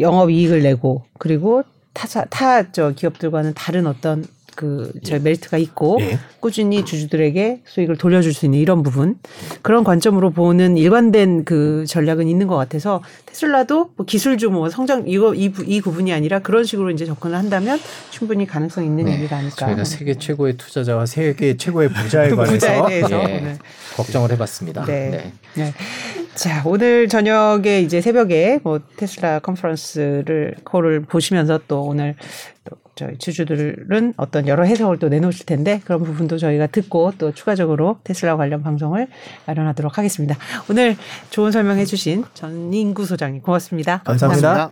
영업 이익을 내고 그리고 타사 타 저 기업들과는 다른 어떤 그저 멜트가 있고 예. 꾸준히 주주들에게 수익을 돌려줄 수 있는 이런 부분 그런 관점으로 보는 일관된 그 전략은 있는 것 같아서 테슬라도 뭐 기술주 뭐 성장 이거 이, 부- 이 부분이 아니라 그런 식으로 이제 접근을 한다면 충분히 가능성 있는 네. 일이가 아닐까. 저희가 세계 최고의 투자자와 세계 <laughs> 최고의 부자에 관해서 대해서 예, 오늘. 걱정을 해봤습니다. 네. 네. 네. 자, 오늘 저녁에 이제 새벽에 뭐 테슬라 컨퍼런스를 콜을 보시면서 또 오늘 또 저희 주주들은 어떤 여러 해석을 또 내놓으실 텐데 그런 부분도 저희가 듣고 또 추가적으로 테슬라 관련 방송을 마련하도록 하겠습니다. 오늘 좋은 설명해 주신 전인구 소장님 고맙습니다 감사합니다.